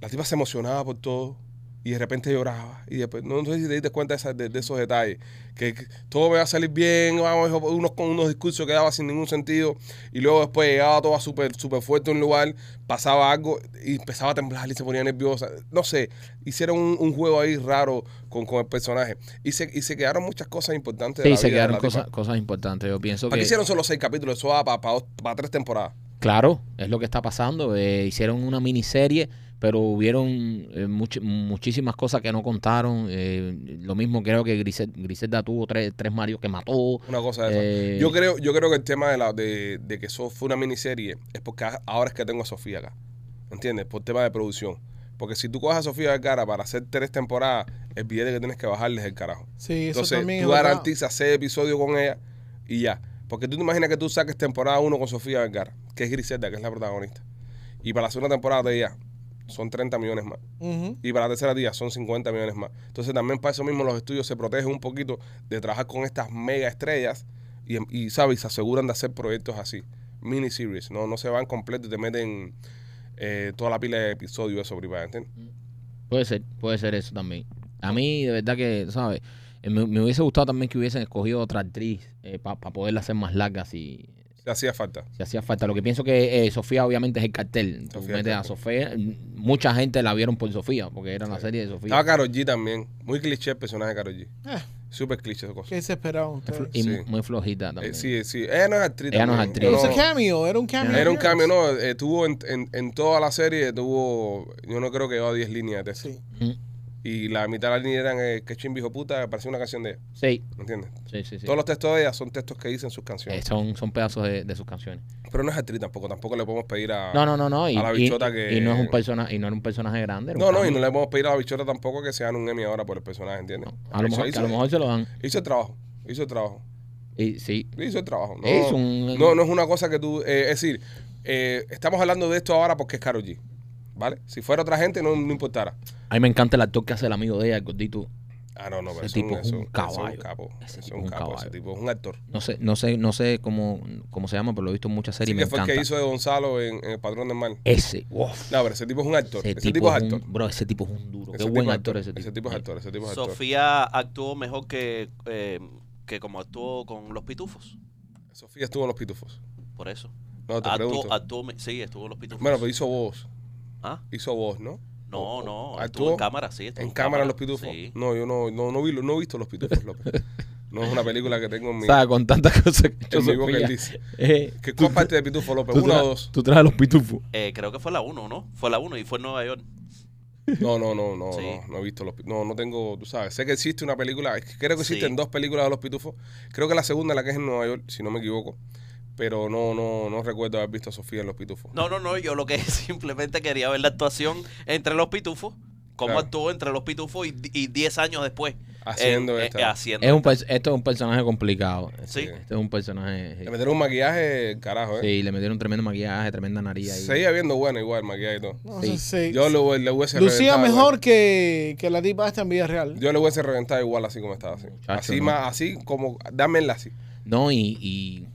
S1: la tipa se emocionaba por todo y de repente lloraba. Y después, no, no sé si te diste cuenta de, esa- de- esos detalles, que, que todo me va a salir bien, vamos, unos con unos discursos que daba sin ningún sentido, y luego después llegaba toda súper súper fuerte a un lugar, pasaba algo y empezaba a temblar y se ponía nerviosa. No sé, hicieron un, un juego ahí raro con, con el personaje. Y se, y se quedaron muchas cosas importantes. de
S2: Sí,
S1: la
S2: se
S1: vida de
S2: quedaron
S1: tipa.
S2: cosas cosas importantes. Yo pienso
S1: ¿Para
S2: que
S1: hicieron solo seis capítulos? Eso va para tres temporadas.
S2: Claro, es lo que está pasando. Eh, hicieron una miniserie, pero hubieron eh, much- muchísimas cosas que no contaron. Eh, lo mismo creo que Grisel- Griselda tuvo tres, tres Marios que mató.
S1: Una cosa de esa.
S2: Eh,
S1: Yo creo, yo creo que el tema de, la, de, de que eso fue una miniserie es porque ahora es que tengo a Sofía acá. ¿Entiendes? Por tema de producción. Porque si tú coges a Sofía Vergara para hacer tres temporadas, el billete que tienes que bajarles es el carajo.
S4: Sí, eso
S1: Entonces,
S4: también
S1: tú
S4: es verdad.
S1: garantizas seis episodios con ella y ya. Porque tú te imaginas que tú saques temporada uno con Sofía Vergara, que es Griselda, que es la protagonista. Y para la segunda temporada de ella son 30 millones más. Y para la tercera día son 50 millones más. Entonces también para eso mismo los estudios se protegen un poquito de trabajar con estas mega estrellas y, y ¿sabes? se aseguran de hacer proyectos así. Miniseries. No, no se van completos y te meten eh, toda la pila de episodios eso privado. ¿entiendes?
S2: Puede ser, puede ser eso también. A mí, de verdad que, ¿sabes? Eh, Me, me hubiese gustado también que hubiesen escogido otra actriz para poderla hacer más larga si,
S1: Te hacía falta.
S2: Si hacía falta. Lo que pienso que eh, Sofía obviamente es el cartel. Tú
S1: Sofía
S2: metes a. Sofía. Mucha gente la vieron por Sofía, porque era la serie de Sofía.
S1: Estaba Karol G también. Muy cliché el personaje de Karol G.
S4: Eh,
S1: Súper cliché esa cosa.
S4: ¿Qué se esperaban ustedes?
S2: y
S1: sí.
S2: mu- muy flojita
S1: Eh,
S2: también.
S1: sí, sí. Ella no es actriz.
S2: Ella no es
S1: también.
S2: actriz.
S4: Pero ese cameo, era un cameo.
S1: Era un cambio, no. eh, tuvo en, en, en toda la serie, tuvo. Yo no creo que llevaba 10 líneas de texto.
S4: Sí.
S2: Mm.
S1: Y la mitad de la línea eran eh, que chimbi hijo puta, parecía una canción de ella.
S2: Sí,
S1: ¿Me entiendes?
S2: sí, sí. sí.
S1: Todos los textos de ella son textos que dicen sus
S2: Eh,
S1: canciones.
S2: son, son pedazos de, de sus canciones.
S1: Pero no es actriz tampoco. Tampoco le podemos pedir a.
S2: No, no, no, no. Y,
S1: a la
S2: y-
S1: bichota que-
S2: y no es un personaje, y no era un personaje grande.
S1: No, no, y no le podemos pedir a la bichota tampoco que se dan un Emmy ahora por el personaje, ¿entiendes?
S2: A lo mejor, a lo mejor se lo dan.
S1: Hizo el trabajo. Hizo el trabajo.
S2: Y, sí.
S1: Hizo el trabajo. No,
S2: Es un-
S1: no, no es una cosa que tú. eh, es decir, eh, estamos hablando de esto ahora porque es Karol G. ¿Vale? Si fuera otra gente, no, no importara.
S2: A mí me encanta el actor que hace el amigo de ella, el gordito.
S1: Ah, no, no, pero
S2: Ese tipo es un caballo.
S1: Es un capo.
S2: Ese
S1: Ese es
S2: tipo
S1: un
S2: es un
S1: capo. Ese tipo es un actor.
S2: No sé, no sé, no sé cómo, cómo se llama, pero lo he visto en muchas series
S1: Sí,
S2: y me
S1: que fue el
S2: encanta.
S1: que hizo de Gonzalo en, en El Patrón del Mal.
S2: Ese, uf,
S1: No, pero ese tipo es un actor.
S2: ese,
S1: Ese,
S2: tipo,
S1: tipo es actor.
S2: un, bro, ese tipo es un duro. Qué
S1: Ese
S2: buen actor ese tipo.
S1: Ese tipo es actor. Ese tipo es actor.
S3: Sofía actuó mejor que, eh, que como actuó con los pitufos.
S1: Sofía estuvo en Los Pitufos.
S3: Por eso.
S1: No, te
S3: Actuó,
S1: pregunto.
S3: actuó, sí, estuvo en los pitufos.
S1: Bueno, pero hizo voz.
S3: ¿Ah?
S1: Hizo voz, ¿no?
S3: No,
S1: o-
S3: no,
S1: o-
S3: actuó en cámara, sí. estuvo
S1: En cámara Los Pitufos.
S3: Sí.
S1: No, yo no, no, no, vi, no he visto Los Pitufos, López. No es una película que tengo en mi,
S2: ¿Sabes? Con tantas cosas que
S1: mi boca.
S2: Sofía.
S1: Él dice.
S2: Eh,
S1: ¿Qué
S2: tú-
S1: cuál parte de Pitufo, López? ¿Una o dos?
S2: Tú traes los pitufos.
S3: Eh, creo que fue la 1, ¿no? Fue la 1 y fue en Nueva York.
S1: No, no, no, no,
S3: Sí.
S1: no, no he visto los No, no tengo, tú sabes, sé que existe una película, es que creo que
S3: Sí.
S1: existen dos películas de los pitufos. Creo que la segunda la que es en Nueva York, si no me equivoco. Pero no, no, no recuerdo haber visto a Sofía en los pitufos.
S3: No, no, no, yo lo que simplemente quería ver la actuación entre los pitufos, cómo
S1: Claro.
S3: actuó entre los pitufos y, y 10 años después.
S1: Haciendo esta.
S3: eh, haciendo
S2: Es un,
S3: esta.
S2: esto es un personaje complicado.
S3: Sí.
S2: Este es un personaje.
S1: Le
S2: Sí,
S1: metieron un maquillaje, carajo, ¿eh?
S2: Sí, le metieron un tremendo maquillaje, tremenda nariz ahí.
S1: Seguía viendo bueno igual el maquillaje y todo.
S4: No
S2: Sí.
S4: sé si-
S1: Yo le, le hubiese
S4: Lucía
S1: reventado
S4: mejor
S1: igual.
S4: que, que la tipa esta en vida real.
S1: Yo le hubiese reventado igual así como estaba así.
S2: Chacho,
S1: así
S2: no.
S1: más, así como, dámela así.
S2: No, y, y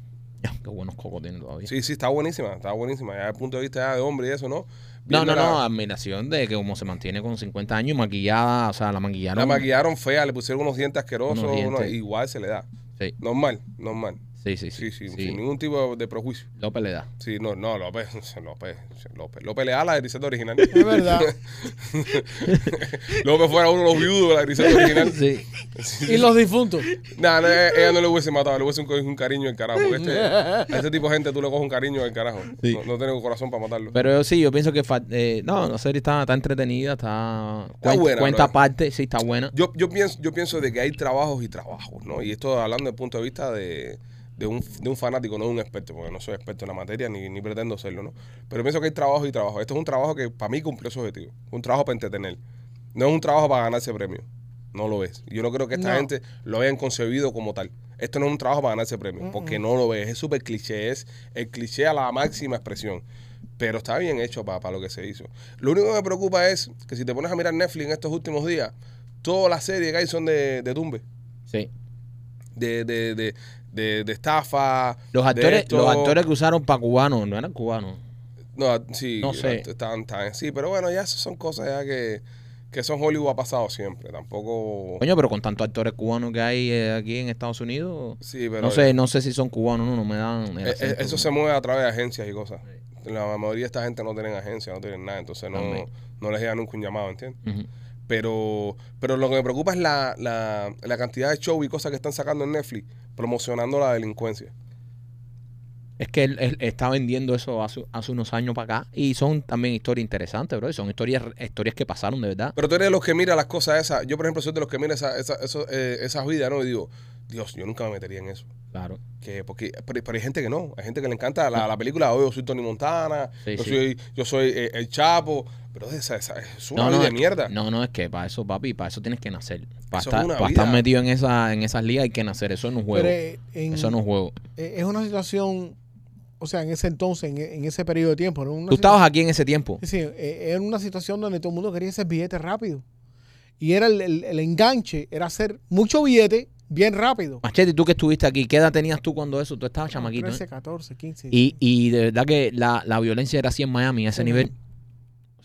S2: qué buenos cocos tiene todavía.
S1: Sí, sí, está buenísima, está buenísima. Ya desde el punto de vista de hombre y eso, ¿no?
S2: no, no, no, admiración de que como se mantiene con 50 años maquillada, o sea, la maquillaron.
S1: La maquillaron fea, le pusieron unos dientes asquerosos,
S2: Unos dientes.
S1: uno- igual se le da.
S2: Sí,
S1: Normal, normal.
S2: Sí, sí, sí.
S1: Sí, sí,
S2: sí.
S1: sin ningún tipo de prejuicio.
S2: López le da.
S1: Sí, no, no, López, López, López. López le da la griseta original.
S4: Es verdad.
S1: López fuera uno de los viudos de la griseta original.
S2: Sí.
S4: y los difuntos.
S1: Nah, no, ella ella no le hubiese matado, le hubiese cogido un cariño al carajo. Porque este, a este tipo de gente tú le coges un cariño al carajo.
S2: Sí.
S1: No, no tiene corazón para matarlo.
S2: Pero sí, yo pienso que eh, no, la serie está, está entretenida, está,
S1: buena,
S2: cuenta
S1: bro.
S2: aparte, sí está buena.
S1: Yo, yo, pienso, yo pienso de que hay trabajos y trabajos, ¿no? Y esto hablando desde el punto de vista de, de, un, de un fanático, no de un experto, porque no soy experto en la materia ni, ni pretendo serlo, ¿no? Pero pienso que hay trabajos y trabajos. Esto es un trabajo que para mí cumplió su objetivo. Un trabajo para entretener. No es un trabajo para ganarse premio. No lo es. Yo no creo que esta
S4: No.
S1: gente lo hayan concebido como tal. Esto no es un trabajo para ganarse premio, porque no lo ves. Es súper cliché, es el cliché a la máxima expresión. Pero está bien hecho para, lo que se hizo. Lo único que me preocupa es que si te pones a mirar Netflix en estos últimos días, todas las series que hay son de, de tumbe,
S2: Sí.
S1: de, de, de, de, de estafa.
S2: Los actores,
S1: esto.
S2: los actores que usaron para cubanos, no eran cubanos.
S1: No, sí,
S2: No sé.
S1: Están, están- sí, pero bueno, ya esas son cosas ya que, que son Hollywood ha pasado siempre. Tampoco.
S2: Coño, pero con tantos actores cubanos que hay eh, aquí en Estados Unidos,
S1: Sí, pero.
S2: no sé, no sé si son cubanos, no, no me dan el
S1: Eh, eh,
S2: acento.
S1: eso se mueve a través de agencias y cosas. La mayoría de esta gente no tienen agencia, no tienen nada, entonces no, no les llega nunca un llamado, ¿entiendes?
S2: Ujú.
S1: Pero, pero lo que me preocupa es la, la, la cantidad de show y cosas que están sacando en Netflix promocionando la delincuencia.
S2: Es que él, él está vendiendo eso hace, hace unos años para acá y son también historias interesantes, bro. y Son historias, historias que pasaron de verdad.
S1: Pero tú eres de los que mira las cosas esas. Yo, por ejemplo, soy de los que mira esa, esa, eso, eh, esas vidas, ¿no? Y digo, Dios, yo nunca me metería en eso.
S2: Claro.
S1: Que, porque, pero, pero hay gente que no. Hay gente que le encanta la, la película. Hoy yo soy Tony Montana.
S2: Sí,
S1: yo,
S2: sí.
S1: Soy, yo soy eh, el Chapo. Pero esa, esa- es una
S2: No,
S1: vida
S2: no,
S1: de
S2: es-
S1: mierda.
S2: No, no, es que para eso, papi, para eso tienes que nacer. Para,
S1: Eso es
S2: estar, para estar metido en, esa, en esas ligas hay que nacer. Eso no es un juego.
S4: Pero en-
S2: Eso no es juego.
S4: eh, es una situación, o sea, en ese entonces, en, en ese periodo de tiempo. ¿no? Una
S2: Tú estabas aquí en ese tiempo.
S4: Sí, eh, era una situación donde todo el mundo quería hacer billete rápido. Y era el, el- el enganche, era hacer mucho billete bien rápido.
S2: Machete, tú que estuviste aquí, ¿qué edad tenías tú cuando eso? Tú estabas chamaquito. ¿eh?
S4: 13, 14, 15.
S2: Y, y de verdad que la, la violencia era así en Miami, a ese nivel.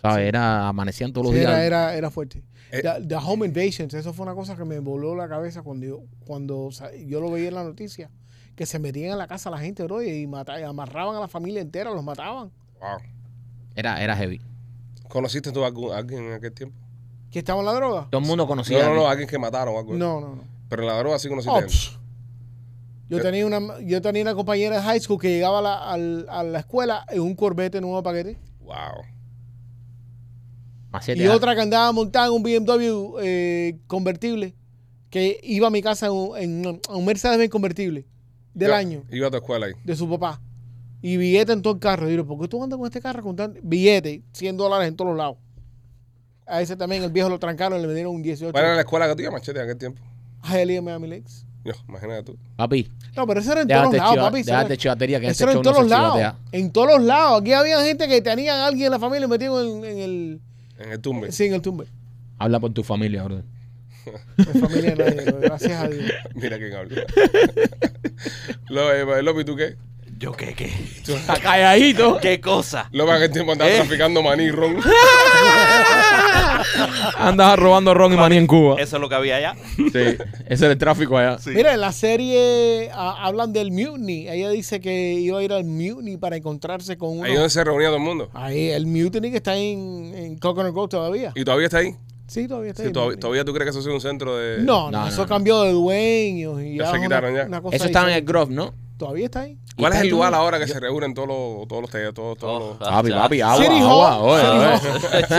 S2: ¿Sabes? Era, amanecían todos los
S4: Sí,
S2: días.
S4: era, era, era fuerte.
S1: Eh.
S4: The, the Home Invasions, eso fue una cosa que me voló la cabeza cuando yo, cuando yo lo veía en la noticia. que se metían en la casa a la gente, bro, y, mata- y amarraban a la familia entera, los mataban.
S1: Wow.
S2: Era, era heavy.
S1: ¿Conociste tú a a alguien en aquel tiempo?
S4: ¿Que estaban en la droga?
S2: Todo el mundo conocía.
S1: No, no,
S2: a
S1: no,
S2: alguien.
S1: alguien que mataron algo.
S4: No, no, no.
S1: Pero en la droga sí conociste
S4: Oh,
S1: a
S4: psh. Yo tenía una yo tenía una compañera de high school que llegaba a la, al- a la escuela en un Corvette nuevo paquete
S1: Wow.
S4: Y
S2: años.
S4: otra que andaba montada en un BMW eh, convertible que iba a mi casa en un, en un- Mercedes-Benz convertible del año
S1: Iba a tu escuela ahí.
S4: de su papá y billete en todo el carro. Y digo, ¿por qué tú andas con este carro con tanto billete? 100 dólares en todos los lados. A ese también el viejo lo trancaron y le dieron un 18.
S1: ¿Cuál era la escuela que tú ibas, Machete, en aquel tiempo?
S4: A Elia Miami Lakes.
S1: Yo, imagínate tú.
S2: Papi,
S4: No, pero eso era en todos lados,
S2: chiva-
S4: papi.
S2: déjate chivatería que
S4: Eso
S2: este
S4: era en
S2: no
S4: todos los lados.
S2: chivatea.
S4: En todos los lados. Aquí había gente que tenían a alguien en la familia metido en, en el.
S1: En el tumbe.
S4: Sí, en el tumbe.
S2: Habla por tu familia, bro.
S4: Mi familia nadie, gracias a Dios.
S1: Mira quién habla. Lo, eh, ¿tú qué?
S3: ¿Yo qué, qué?
S2: Está calladito.
S3: ¿Qué cosa?
S1: Lopi, en aquel tiempo andaba
S3: Eh.
S1: traficando maní y ron.
S2: Andas robando ron y maní en Cuba.
S3: Eso es lo que había allá.
S2: Sí, ese es el tráfico allá.
S3: Sí.
S4: Mira, en la serie ah, hablan del Mutiny. Ella dice que iba a ir al Mutiny para encontrarse con uno.
S1: Ahí donde se reunía todo el mundo.
S4: Ahí, el Mutiny que está en, en Coconut Grove todavía.
S1: ¿Y todavía está ahí?
S4: Sí, todavía está
S1: Sí,
S4: ahí.
S1: todavía, tú crees que eso es un centro de...?
S4: No,
S2: No,
S4: eso
S2: no.
S4: cambió de dueños y
S1: Ya
S4: ya
S1: se quitaron
S4: una,
S1: ya.
S4: una cosa
S2: Eso estaba en el. Grove, ¿no?
S4: Todavía está ahí.
S1: ¿Cuál es el lugar ahora que se reúnen todos los, todos los, todos, todos, todos
S3: Oh,
S1: los...
S2: Papi, papi, agua,
S4: City
S2: agua.
S4: Hall,
S2: oye,
S4: City
S2: oye.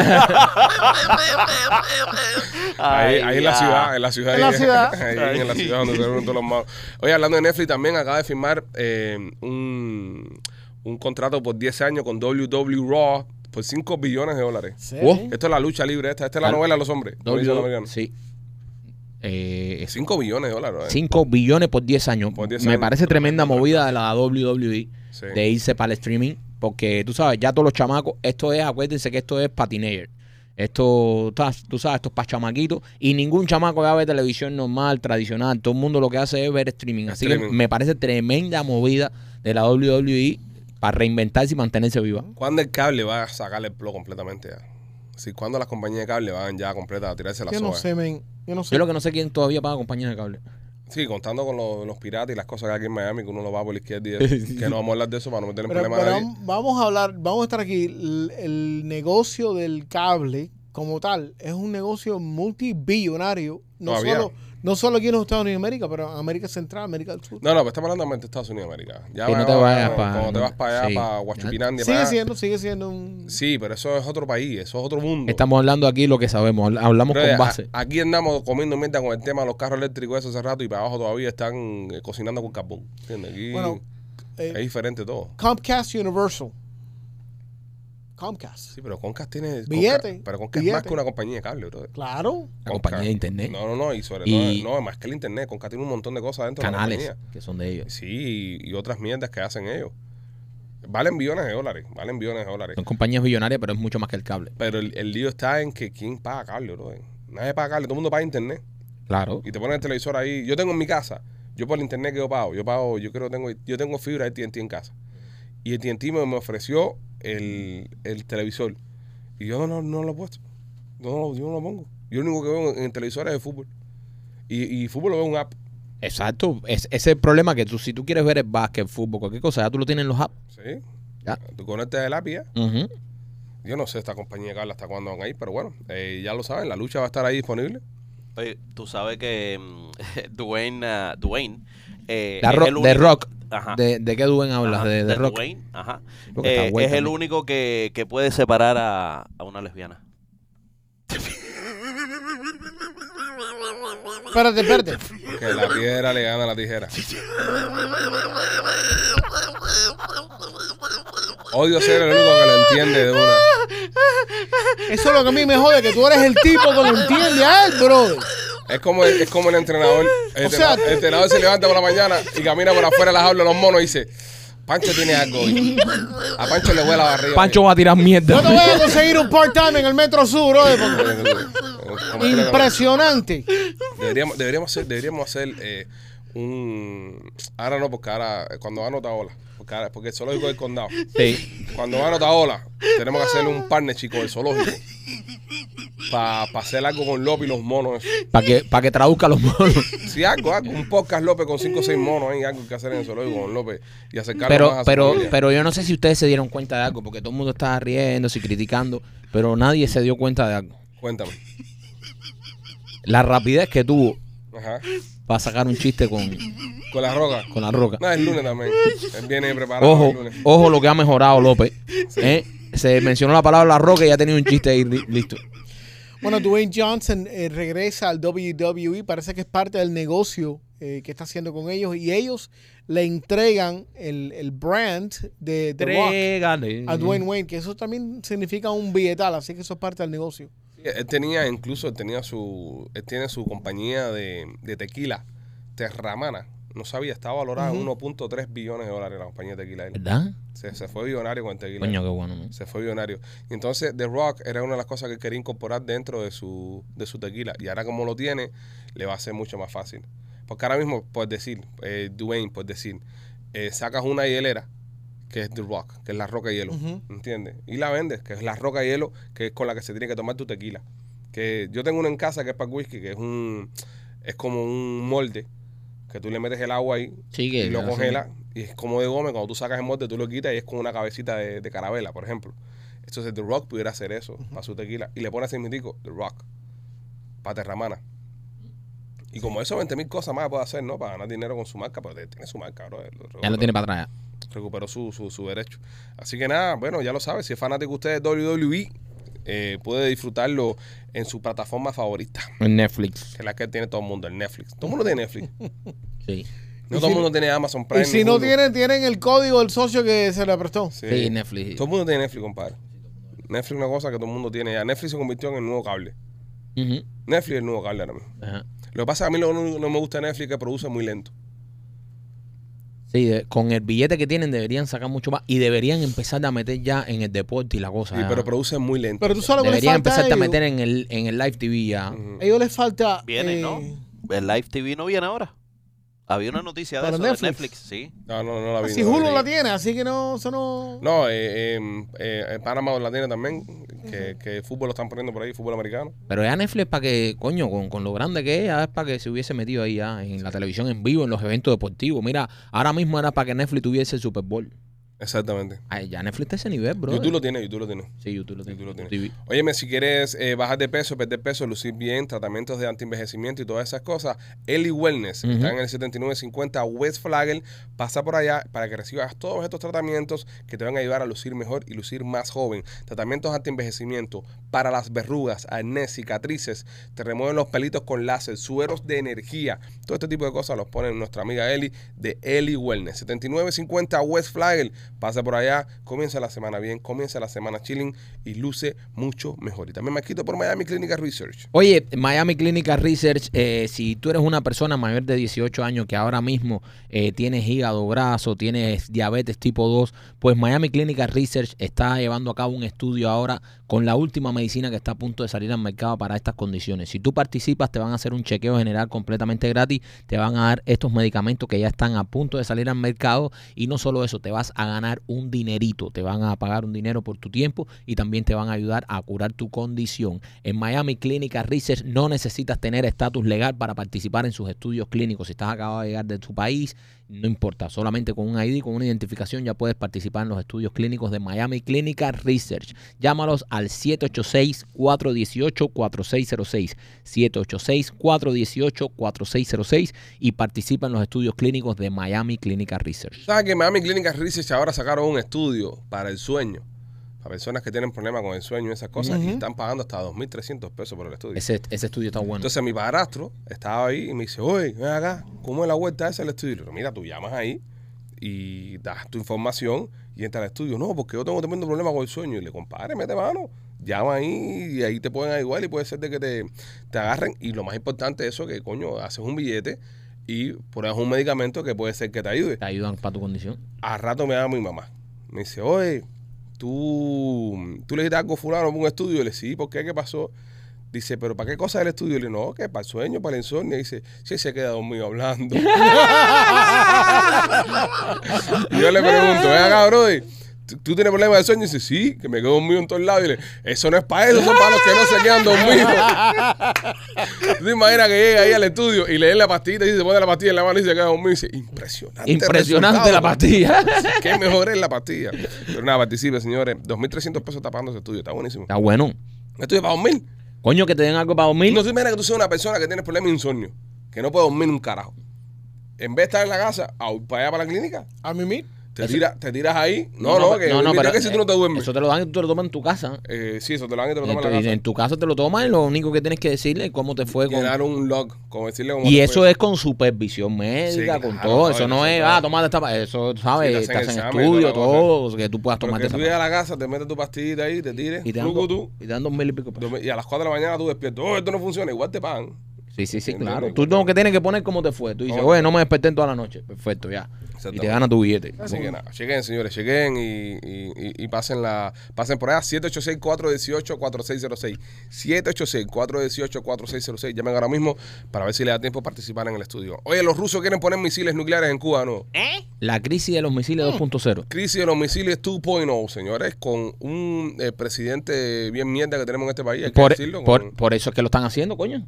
S1: Ahí, en la ciudad, en la ciudad.
S4: En la
S1: ahí,
S4: ciudad.
S1: ahí en la ciudad donde se reúnen todos los malos. Oye, hablando de Netflix también, acaba de firmar eh, un, un contrato por 10 años con WW Raw por 5 billones de dólares.
S4: Sí.
S1: Esto es la lucha libre esta. Esta es la
S2: Al-
S1: novela de los hombres. los
S2: W- sí. Eh,
S1: 5 billones de dólares. ¿eh?
S2: 5 billones por 10 años.
S1: Por 10
S2: Me
S1: años.
S2: parece tremenda movida de la WWE
S1: Sí.
S2: de irse para el streaming. Porque tú sabes, ya todos los chamacos, esto es, acuérdense que esto es patinator. Esto, tú sabes- esto es para chamaquitos. Y ningún chamaco ya ve televisión normal, tradicional. Todo el mundo lo que hace es ver streaming. Así que me parece tremenda movida de la WWE para reinventarse y mantenerse viva.
S1: ¿Cuándo el cable va a sacarle el plo completamente ya? Sí, ¿Cuándo las compañías de cable van ya completas a tirarse la
S4: Yo no
S1: soga?
S4: sé, men. Yo no sé.
S2: Yo lo que no sé quién todavía paga compañías de cable.
S1: Sí, contando con los, los piratas y las cosas que hay aquí en Miami, que uno lo va por la izquierda y eso, que no vamos a hablar de eso para no meter en
S4: Pero,
S1: problemas a
S4: pero
S1: nadie.
S4: vam- vamos a hablar, vamos a estar aquí. El, el negocio del cable, como tal, es un negocio multibillonario. No
S1: Todavía.
S4: solo, no solo aquí en los Estados Unidos de América, pero en América Central, América del Sur.
S1: No, no, pero estamos hablando de Estados Unidos y América. Ya
S2: Sí, no te vayas
S1: Cuando te vas para allá,
S2: sí.
S1: para Guachupinandia,
S4: sigue
S1: para
S4: siendo, sigue siendo un.
S1: Sí, pero eso es otro país, eso es otro mundo.
S2: Estamos hablando aquí lo que sabemos. habl- Hablamos
S1: Pero,
S2: con
S1: a-
S2: base.
S1: aquí andamos comiendo mierda con el tema de los carros eléctricos eso hace rato y para abajo todavía están eh, cocinando con carbón. ¿Entiendes? Aquí
S4: Bueno, eh,
S1: es diferente todo.
S4: Comcast Universal. Comcast.
S1: Sí, pero Concast tiene...
S4: Billete,
S1: pero Concast es más que una compañía de cable, bro.
S4: Claro.
S2: La compañía de internet.
S1: No, no, no, y sobre
S2: Y-
S1: todo, no, más que el internet. Concast tiene un montón de cosas dentro
S2: Canales
S1: de la compañía.
S2: que son de ellos.
S1: Sí, y, y otras mierdas que hacen ellos. Valen billones de dólares, valen billones de dólares.
S2: Son compañías billonarias, pero es mucho más que el cable.
S1: Pero el, el lío está en que quién paga cable, bro. Nadie paga cable, todo el mundo paga internet.
S2: Claro.
S1: Y te ponen el televisor ahí. Yo tengo en mi casa, yo por el internet que yo pago, yo pago, yo creo que tengo, yo tengo fibra de TNT en casa. Y el TNT me, me ofreció el, el televisor. Y yo no, no, no lo he puesto. No, no, yo no lo pongo. Yo lo único que veo en, en televisores es de fútbol. Y, y fútbol lo veo en un app.
S2: Exacto. Es, ese es el problema que tú, si tú quieres ver el básquet, el fútbol, cualquier cosa, ya tú lo tienes en los apps.
S1: ¿Sí?
S2: Ya.
S1: Tú conectas el app y ya. Yo no sé esta compañía de cable hasta cuándo van a ir, pero bueno, eh, ya lo saben, la lucha va a estar ahí disponible.
S3: Oye, tú sabes que mm, Dwayne, ah, Dwayne eh,
S2: Ro-
S3: el único-
S2: Rock.
S3: Ajá.
S2: ¿De, ¿De qué Duen hablas?
S3: Ajá,
S2: de, de Rock.
S3: Dwayne, ajá. Eh, es el único que, que puede separar a, a una lesbiana.
S4: Espérate, espérate.
S1: Que la piedra le gana a la tijera. Odio ser el único que lo entiende de una.
S4: Eso es lo que a mí me jode, que tú eres el tipo que lo entiende a él, brother.
S1: Es como, es como el entrenador. El,
S4: O sea-
S1: entrenador, el entrenador se levanta por la mañana y camina por afuera de las aulas de los monos y dice: Pancho tiene algo hoy. A Pancho le huele la barriga.
S2: Pancho va a tirar
S4: Yo
S2: mierda.
S4: te voy a conseguir un part-time en el Metro Sur,
S1: que-
S4: Impresionante.
S1: Deberíamos, deberíamos hacer, deberíamos hacer eh, un. Ahora no, porque ahora, eh, cuando va a Otaola, porque, ahora- porque el zoológico del condado.
S2: Sí.
S1: Cuando va a Otaola, tenemos que hacer un partnership con el zoológico. Para hacer algo con López y los monos.
S2: Para que, para que traduzca los monos.
S1: Sí, algo, algo, un podcast López con cinco o seis monos ahí, algo que hacer en el zoológico con López y acercarlo
S2: Pero,
S1: más a
S2: pero,
S1: familia.
S2: pero yo no sé si ustedes se dieron cuenta de algo, porque todo el mundo estaba riéndose y criticando, pero nadie se dio cuenta de algo.
S1: Cuéntame.
S2: La rapidez que tuvo
S1: Ajá.
S2: para sacar un chiste con,
S1: Con la roca.
S2: con la roca.
S1: No, es lunes también. Él viene preparado
S2: Ojo,
S1: el lunes.
S2: ojo lo que ha mejorado López. ¿eh? Se mencionó la palabra la roca y ya tenía un chiste ahí li- listo.
S4: Bueno, Dwayne Johnson eh, regresa al WWE. Parece que es parte del negocio eh, que está haciendo con ellos. Y ellos le entregan el, el brand de The Rock a Dwayne Wayne, que eso también significa un billetal. Así que eso es parte del negocio.
S1: Sí, Él tenía, incluso, él tenía su, él tiene su compañía de, de tequila, Terramana. No sabía, estaba valorada en 1.3 billones de dólares la compañía de tequila.
S2: ¿Verdad?
S1: Se, se fue billonario con el tequila.
S2: Coño, qué bueno. ¿no?
S1: Se fue billonario. Y entonces The Rock era una de las cosas que quería incorporar dentro de su, de su tequila. Y ahora como lo tiene, le va a ser mucho más fácil. Porque ahora mismo, puedes decir, eh, Dwayne, puedes decir, eh, sacas una hielera, que es The Rock, que es la roca de hielo,
S4: Ujú.
S1: ¿entiendes? Y la vendes, que es la roca de hielo, que es con la que se tiene que tomar tu tequila. Que yo tengo una en casa que es para whisky, que es un es como un molde, que tú le metes el agua ahí
S2: Sí, que
S1: y lo congelas y es como de goma. Cuando tú sacas el molde, tú lo quitas y es como una cabecita de, de carabela, por ejemplo. Entonces The Rock pudiera hacer eso para su tequila y le pone así mitico, The Rock, para Terramana. Y como eso, 20 mil cosas más puede hacer, ¿no? Para ganar dinero con su marca, pero tiene su marca, bro.
S2: Ya lo tiene para atrás.
S1: Recuperó su, su, su derecho. Así que nada, bueno, ya lo sabe. Si es fanático usted de WWE, eh, puede disfrutarlo en su plataforma favorita,
S2: En Netflix.
S1: que es la que tiene todo el mundo, el Netflix. Todo el mundo tiene Netflix.
S2: Sí.
S1: No todo
S4: si-
S1: el mundo tiene Amazon Prime.
S4: Y si no tienen, tienen el código del socio que se le prestó.
S1: Sí.
S2: Sí, Netflix.
S1: Todo el mundo tiene Netflix, compadre. Netflix es una cosa que todo el mundo tiene ya. Netflix se convirtió en el nuevo cable. Netflix es el nuevo cable ahora mismo. Lo que pasa es que a mí lo que no me gusta Netflix es que produce muy lento.
S2: Sí, de- con el billete que tienen deberían sacar mucho más y deberían empezar a meter ya en el deporte y la cosa.
S1: Sí,
S2: ya.
S1: pero produce muy lento.
S4: Pero tú sabes lo que les
S2: deberían
S4: falta
S2: empezar a
S4: ellos.
S2: meter en el, en el live TV ya.
S4: A ellos les falta.
S3: Viene,
S4: eh,
S3: ¿no? El Live TV no viene ahora. Había una noticia de
S4: ¿Para
S3: eso de
S4: Netflix?
S3: Netflix, sí.
S1: No, no, no la vi.
S4: Si
S1: no la
S4: Hulu la tiene, así que no, eso no.
S1: No, eh, eh, eh, Panamá la tiene también, que, que fútbol lo están poniendo por ahí, fútbol americano.
S2: Pero ya Netflix para que, coño, con, con lo grande que es, ya es para que se hubiese metido ahí ya en la televisión en vivo, en los eventos deportivos. Mira, ahora mismo era para que Netflix tuviese el Super Bowl.
S1: Exactamente.
S2: Ay, ya Netflix está a ese nivel, bro.
S1: YouTube lo tiene, YouTube lo tiene.
S2: Sí, YouTube lo tiene.
S1: YouTube lo tiene. Óyeme, si quieres eh, bajar de peso, perder peso, lucir bien, tratamientos de antienvejecimiento y todas esas cosas, Eli Wellness
S2: Ujú.
S1: está en el 7950 West Flagel. Pasa por allá para que recibas todos estos tratamientos que te van a ayudar a lucir mejor y lucir más joven. Tratamientos antienvejecimiento para las verrugas, acné, cicatrices, te remueven los pelitos con láser, sueros de energía. Todo este tipo de cosas los pone nuestra amiga Eli de Eli Wellness. 7950 West Flagel. Pasa por allá, comienza la semana bien, comienza la semana chilling y luce mucho mejor. Y también me quito por Miami Clinical Research.
S2: Oye, Miami Clinical Research, eh, si tú eres una persona mayor de 18 años que ahora mismo eh, tienes hígado graso, tienes diabetes tipo 2, pues Miami Clinical Research está llevando a cabo un estudio ahora con la última medicina que está a punto de salir al mercado para estas condiciones. Si tú participas, te van a hacer un chequeo general completamente gratis, te van a dar estos medicamentos que ya están a punto de salir al mercado y no solo eso, te vas a ganar un dinerito, te van a pagar un dinero por tu tiempo y también te van a ayudar a curar tu condición. En Miami Clinical Research no necesitas tener estatus legal para participar en sus estudios clínicos. Si estás acabado de llegar de tu país, no importa, solamente con un ID, con una identificación ya puedes participar en los estudios clínicos de Miami Clinical Research. Llámalos al 786-418-4606, 786-418-4606 y participa en los estudios clínicos de Miami Clinical Research.
S1: ¿Sabes que Miami Clinical Research ahora sacaron un estudio para el sueño? Personas que tienen problemas con el sueño y esas cosas y están pagando hasta 2.300 pesos por el estudio.
S2: Ese, ese estudio está bueno.
S1: Entonces mi padrastro estaba ahí y me dice, oye, ven acá, ¿cómo es la vuelta esa del estudio? Mira, tú llamas ahí y das tu información y entras al estudio. No, porque yo tengo tremendo problema con el sueño. Y le compadre, mete mano. Llama ahí y ahí te pueden ayudar y puede ser de que te, te agarren. Y lo más importante es eso, que coño, haces un billete y pones un medicamento que puede ser que te ayude.
S2: Te ayudan para tu condición.
S1: A rato me llama mi mamá. Me dice, oye, tú, tú le dijiste algo fulano un estudio. Y le sí, ¿por qué? ¿Qué pasó? Dice, ¿pero para qué cosa el estudio? Y le no, que para el sueño, para el insomnio. Y dice, sí, se queda dormido hablando. y yo le pregunto, ven acá, Brody, ¿tú, tienes problemas de sueño? Y dice, sí, que me quedo dormido en todos lados. Y le, eso no es para eso, son para los que no se quedan dormidos. ¿Tú te imaginas que llega ahí al estudio y le den la pastillita y se pone la pastilla en la mano y se queda dormido? Y dice, impresionante.
S2: Impresionante la
S1: resultado".
S2: pastilla.
S1: Qué mejor es la pastilla. Pero nada, participe, señores. 2.300 pesos tapando ese estudio. Está buenísimo.
S2: Está bueno.
S1: Un estudio para dormir.
S2: Coño, que te den algo para dormir.
S1: No se imaginas que tú seas una persona que tiene problemas de insomnio, que no puede dormir un carajo. En vez de estar en la casa, a ir para allá para la clínica,
S4: A mí
S1: te, tiras te tiras ahí. No, no, que mira que si tú no te duermes.
S2: Eso te lo dan y tú te lo tomas en tu casa.
S1: Eh, sí, eso te lo dan y te lo
S2: Y en,
S1: toman
S2: tu,
S1: en la casa.
S2: en tu casa te lo tomas y lo único que tienes que decirle es cómo te fue con...
S1: Llenar un log, como decirle cómo
S2: Y
S1: te
S2: eso
S1: fue.
S2: es con supervisión médica,
S1: Sí,
S2: con
S1: claro,
S2: todo.
S1: no,
S2: Eso no
S1: eso
S2: es,
S1: todo.
S2: ah, tomate esta... Eso, ¿sabes?
S1: hacen examen,
S2: estudio,
S1: toda la
S2: todo, que tú puedas
S1: Pero
S2: tomarte esa
S1: tú llegas a la casa, te metes tu pastillita ahí, te tires,
S2: y te dan, dos-
S1: tú,
S2: y te dan dos mil y pico pesos.
S1: y a las 4 de la mañana tú despiertas. Oh, esto no funciona, igual te pagan.
S2: Sí, sí, sí, claro. Tú lo que tienes que poner cómo te fue. Tú dices,
S1: ¿Cómo te
S2: oye, no me desperté en toda la noche. Perfecto, ya. Y te
S1: Exactamente.
S2: gana tu billete.
S1: Así que nada, lleguen señores, lleguen y, y, y- y pasen la pasen por allá 786-418-4606 786-418-4606 llamen ahora mismo para ver si le da tiempo a participar en el estudio. Oye, los rusos quieren poner misiles nucleares en Cuba, ¿no?
S2: La crisis de los misiles 2.0.
S1: Crisis de los misiles 2.0, señores, con un eh, presidente bien mierda que tenemos en este país, hay que
S2: Por,
S1: decirlo,
S2: por,
S1: con-
S2: por eso es que lo están haciendo, coño.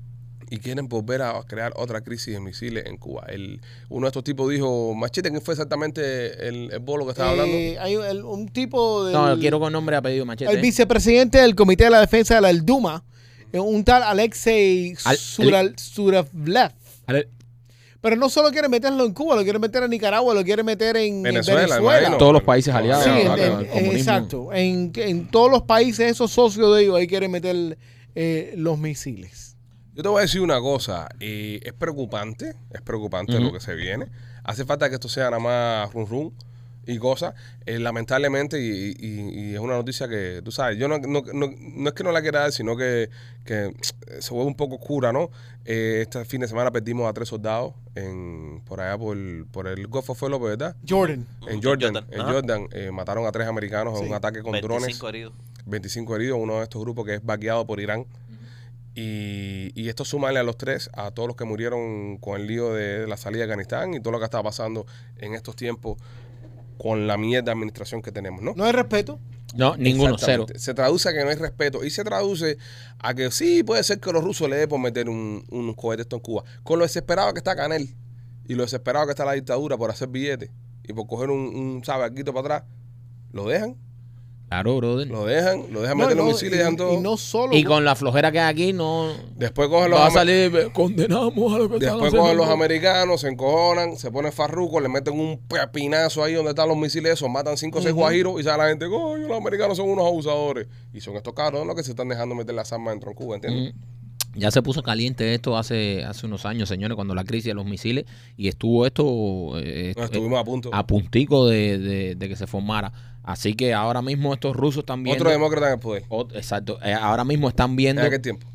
S1: Y quieren volver a crear otra crisis de misiles en Cuba. El, uno de estos tipos dijo, Machete, ¿quién fue exactamente el, el bolo que estaba hablando?
S4: Eh, hay el- un tipo del,
S2: No, quiero con nombre y apellido, machete.
S4: el vicepresidente del Comité de la Defensa de la el Duma, eh, un tal Alexei
S2: Al-
S4: Sural- Suravlev.
S2: Ale-
S4: Pero no solo quiere meterlo en Cuba, lo quiere meter en Nicaragua, lo quiere meter en
S1: Venezuela,
S4: Venezuela.
S1: imagino.
S2: Todos los países aliados.
S4: Sí, en- en- exacto. En, en todos los países, esos socios de ellos, ahí quieren meter eh, los misiles.
S1: Yo te voy a decir una cosa, eh, es preocupante, es preocupante lo que se viene. Hace falta que esto sea nada más run run y cosas. Eh, lamentablemente, y, y- y es una noticia que, tú sabes, yo no, no, no, no es que no la quiera dar, sino que, que eh, se vuelve un poco oscura, ¿no? Eh, este fin de semana perdimos a tres soldados en, por allá por, por el Golfo fue López, ¿verdad?
S4: Jordan.
S1: En Jordan,
S3: Jordan,
S1: en. Jordan eh, mataron a tres americanos en un ataque con drones.
S3: 25 heridos.
S1: 25 heridos, uno de estos grupos que es vaqueado por Irán. Y, y esto sumarle a los tres, a todos los que murieron con el lío de la salida de Afganistán y todo lo que está pasando en estos tiempos con la mierda de administración que tenemos, ¿no?
S4: No hay respeto.
S2: No, ninguno, cero.
S1: Se traduce a que no hay respeto y se traduce a que sí, puede ser que los rusos le den por meter un, un cohete esto en Cuba. Con lo desesperado que está Canel y lo desesperado que está la dictadura por hacer billetes y por coger un, un sabe, para atrás, lo dejan,
S2: Claro, brother.
S1: lo dejan, lo dejan
S4: No,
S1: meter los
S4: no,
S1: misiles y
S4: y,
S1: dejan todo.
S4: y no solo.
S2: Y con la flojera que hay aquí, no.
S1: Después cogen los
S2: Va a salir, condenamos a lo que están
S1: Después
S2: haciendo".
S1: cogen los americanos, se encojonan, se ponen farrucos, le meten un pepinazo ahí donde están los misiles esos, matan cinco o seis guajiros y sale la gente, coño, los americanos son unos abusadores. Y son estos cabrones los que se están dejando meter las armas dentro en Cuba, ¿entiendes?
S2: Mm. Ya se puso caliente esto hace, hace unos años, señores, cuando la crisis de los misiles y estuvo esto eh, eh,
S1: estuvimos a punto.
S2: a puntico de, de- de que se formara. Así que ahora mismo estos rusos están viendo...
S1: Otro demócrata en el poder.
S2: Ot- exacto. eh, ahora mismo están
S1: En
S2: viendo...
S1: aquel tiempo.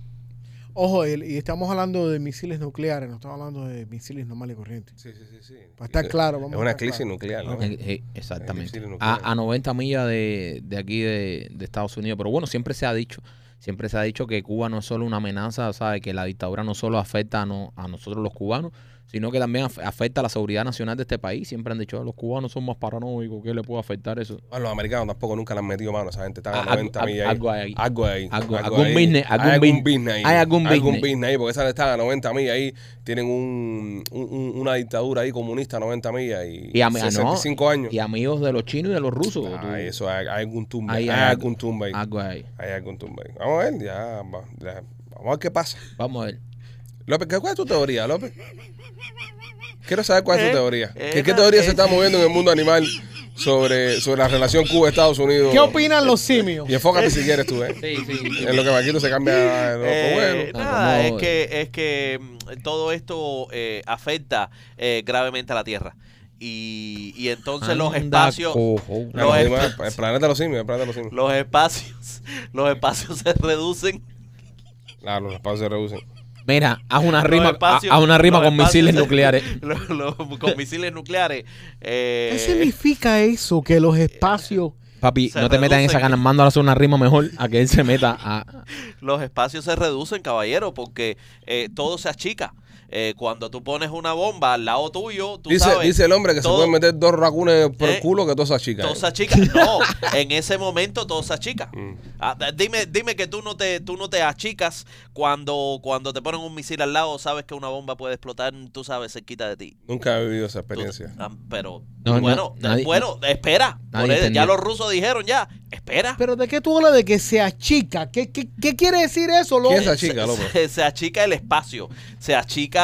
S4: Ojo, el- y estamos hablando de misiles nucleares, no estamos hablando de misiles normales y corrientes.
S1: Sí, sí, sí. sí.
S4: Para estar claro, vamos
S1: Es
S4: a
S1: una
S4: estar
S1: crisis
S4: claro.
S1: nuclear, ¿no?
S2: Eh, eh, exactamente.
S1: misiles nucleares.
S2: A, a 90 millas de, de aquí de, de Estados Unidos. Pero bueno, siempre se ha dicho, siempre se ha dicho que Cuba no es solo una amenaza, ¿sabe? Que la dictadura no solo afecta a, no- a nosotros los cubanos, sino que también af- afecta a la seguridad nacional de este país. Siempre han dicho, los cubanos son más paranoicos, ¿qué le puede afectar eso?
S1: A los americanos tampoco nunca le han metido mano. Esa gente está a
S2: Ah,
S1: 90
S2: algo-
S1: millas ahí.
S2: algo hay ahí.
S1: Algo hay.
S2: Algo-
S1: algo
S2: algún
S1: ahí.
S2: business,
S1: Hay
S2: algún
S1: algún business ahí.
S2: hay algún business.
S1: business ahí. Porque esa están a 90 millas ahí. Tienen un, un- un- una dictadura ahí comunista a 90 millas y,
S2: Y a mí- ah, no,
S1: 65 años.
S2: Y amigos de los chinos y de los rusos.
S1: Ah, eso, hay, hay algún tumba.
S2: Ahí
S1: Hay,
S2: hay
S1: algún tumba ahí.
S2: Algo hay.
S1: Hay algún tumba ahí. Vamos a ver, ya, ya, Vamos a ver qué pasa.
S2: Vamos a ver.
S1: López, ¿qué- ¿cuál es tu teoría, López? Quiero saber cuál es tu
S3: Eh,
S1: teoría.
S3: eh,
S1: ¿Qué, teoría se
S3: eh,
S1: está moviendo en el mundo animal sobre, sobre la relación Cuba-Estados Unidos?
S4: ¿Qué opinan los simios?
S1: Y enfócate si quieres tú, ¿eh?
S2: Sí, sí.
S1: En lo que Marquito se cambia
S3: Eh.
S2: Ah,
S3: nada,
S2: como-
S3: es que, es que mm, todo esto eh, afecta eh, gravemente a la Tierra. Y, y entonces los espacios,
S2: cojo.
S3: los
S1: el planeta de los simios, el planeta de los simios.
S3: los espacios, los espacios se reducen.
S1: Claro, los espacios se reducen.
S2: Mira, haz una rima,
S3: espacios-
S2: haz una rima con
S3: espacios
S2: misiles nucleares.
S3: los- los- con misiles nucleares.
S4: ¿Qué significa eso? Que los espacios...
S2: Papi,
S3: Se
S2: no te metas en esa gana. Mándale a hacer una rima mejor a que él se meta a.
S3: los espacios se reducen, caballero, porque eh, todo se achica. Eh, cuando tú pones una bomba al lado tuyo, tú
S1: Dice,
S3: sabes.
S1: dice el hombre que
S3: todo-
S1: se pueden meter dos racunes por el
S3: ¿Eh?
S1: culo que todas esas chicas.
S3: Toda
S1: ¿eh?
S3: esa chica, no, en ese momento toda esa chica.
S1: Mm.
S3: Ah, dime, dime que tú no te, tú no te achicas cuando, cuando te ponen un misil al lado, sabes que una bomba puede explotar, tú sabes, cerquita de ti.
S1: Nunca he vivido esa
S3: Tú-
S1: experiencia.
S3: ah, pero
S2: No, no,
S3: bueno,
S2: nadie-
S3: bueno, espera.
S2: nadie
S3: ya los rusos dijeron ya, espera.
S4: Pero ¿de qué tú hablas de que se achica? ¿Qué, qué, qué quiere decir eso, loco?
S1: ¿Quién es esa chica, López?
S3: se, se achica el espacio, se achica,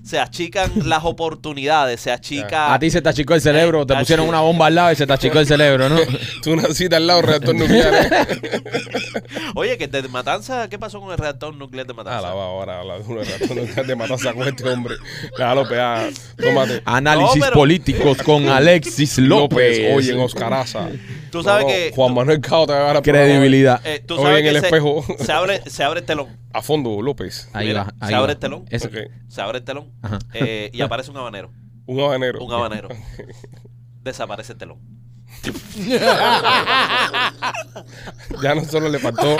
S3: se achican las oportunidades, se achica.
S2: A ti se te achicó el cerebro, te
S3: Eh,
S2: pusieron
S3: achi-
S2: una bomba al lado y se te achicó el cerebro, ¿no?
S1: Tú naciste al lado del reactor nuclear. ¿eh?
S3: Oye, que de Matanza, ¿qué pasó con el reactor nuclear de
S1: Ah,
S3: Matanza?
S1: la va ahora, habla de un reactor nuclear de matarse con este hombre. Déjalo pegar. Tómate.
S2: Análisis
S3: No, pero-
S2: políticos con Alexis López.
S1: López, oye, en Oscaraza.
S3: Tú sabes
S1: No, no,
S3: que-
S1: Juan Manuel Cao te va a dar
S2: Credibilidad.
S3: Eh, tú
S1: Oye,
S3: sabes
S1: en
S3: que
S1: el
S3: se,
S1: espejo.
S3: Se abre, se abre el telón.
S1: A fondo, López.
S2: Ahí
S3: Mira,
S2: va.
S3: se abre el telón.
S2: Ese-
S1: Ok.
S3: Se abre el telón. Eh, y aparece un habanero.
S1: Un habanero.
S3: Un habanero. Desaparece el telón.
S1: Ya no solo le faltó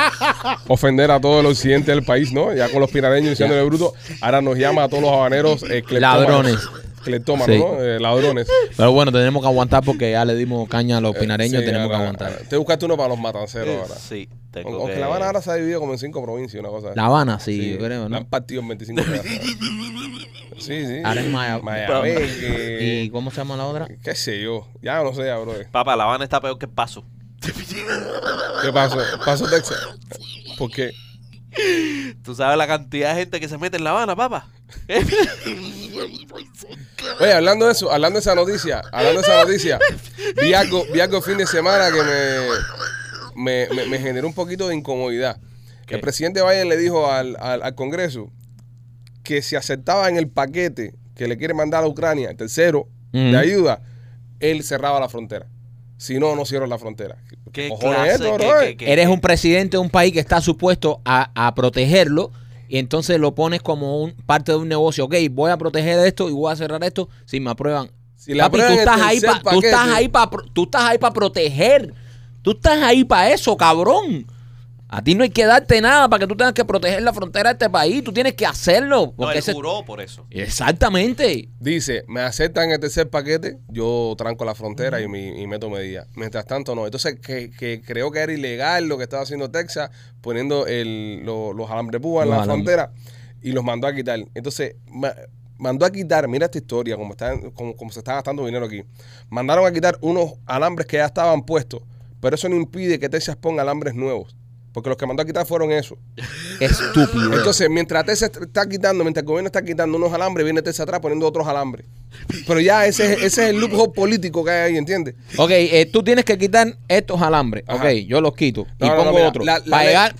S1: ofender a todo el occidente del país, ¿no? Ya con los pirareños diciéndole bruto, ahora nos llama a todos los habaneros eh.
S2: Ladrones.
S1: Cleptómanos,
S2: Sí.
S1: ¿no? Eh, ladrones.
S2: Pero bueno, tenemos que aguantar porque ya le dimos caña a los pinareños,
S1: Sí,
S2: tenemos que
S1: ahora-
S2: aguantar.
S1: Te buscaste uno para los matanceros ahora.
S3: Sí, tengo
S1: Aunque
S3: que...
S1: La Habana ahora se ha dividido como en cinco provincias, una cosa.
S2: La Habana, sí,
S1: Sí,
S2: yo creo,
S1: la
S2: ¿no?
S1: han partido en 25 pedazos. Sí, sí.
S2: Ahora es Maya- ¿Y cómo se llama la otra?
S1: qué sé yo. Ya no sé, ya, bro.
S3: Papá, La Habana está peor que el paso.
S1: ¿Qué pasó? ¿Pasó Texas? ¿Por qué?
S3: ¿Tú sabes la cantidad de gente que se mete en La Habana, papá?
S1: Oye, hablando de eso, hablando de esa noticia, hablando de esa noticia, vi algo, vi algo el fin de semana que me, me, me- me generó un poquito de incomodidad.
S3: ¿Qué?
S1: El presidente Biden le dijo al, al, al Congreso que si aceptaba en el paquete que le quiere mandar a Ucrania, el tercero, de ayuda, él cerraba la frontera. Si no, no cierro la frontera.
S3: ¿Qué
S1: Cojones
S3: clase?
S1: esto,
S3: ¿Qué-
S1: brother?
S3: qué- qué-
S2: Eres un presidente de un país que está supuesto a, a protegerlo y entonces lo pones como un parte de un negocio. Ok, voy a proteger esto y voy a cerrar esto si me aprueban.
S1: Si
S2: Papi, tú
S1: aprueban
S2: estás, ahí pa- tú estás ahí para tú estás ahí para proteger. Tú estás ahí para eso, cabrón. A ti no hay que darte nada para que tú tengas que proteger la frontera de este país. Tú tienes que hacerlo.
S3: No,
S2: Porque
S3: él
S2: ese-
S3: juró por eso.
S2: Exactamente.
S1: Dice, me aceptan el tercer paquete, yo tranco la frontera y, mi, y meto medidas. Mientras tanto, no. Entonces, que, que creo que era ilegal lo que estaba haciendo Texas, poniendo el, lo- los alambres púas en la frontera y los mandó a quitar. Entonces, ma- mandó a quitar, mira esta historia, como, está, como, como se está gastando dinero aquí. Mandaron a quitar unos alambres que ya estaban puestos, pero eso no impide que Texas ponga alambres nuevos. Porque los que mandó a quitar fueron esos.
S2: Estúpido.
S1: Entonces, mientras Texas está quitando, mientras el gobierno está quitando unos alambres, viene Texas atrás poniendo otros alambres. Pero ya ese, es- ese es el loophole político que hay ahí, ¿entiendes?
S2: Ok, eh, tú tienes que quitar estos alambres.
S1: Ajá.
S2: Ok, yo los quito. y
S1: No, no, no,
S2: pongo
S1: mira,
S2: otros.
S1: la- la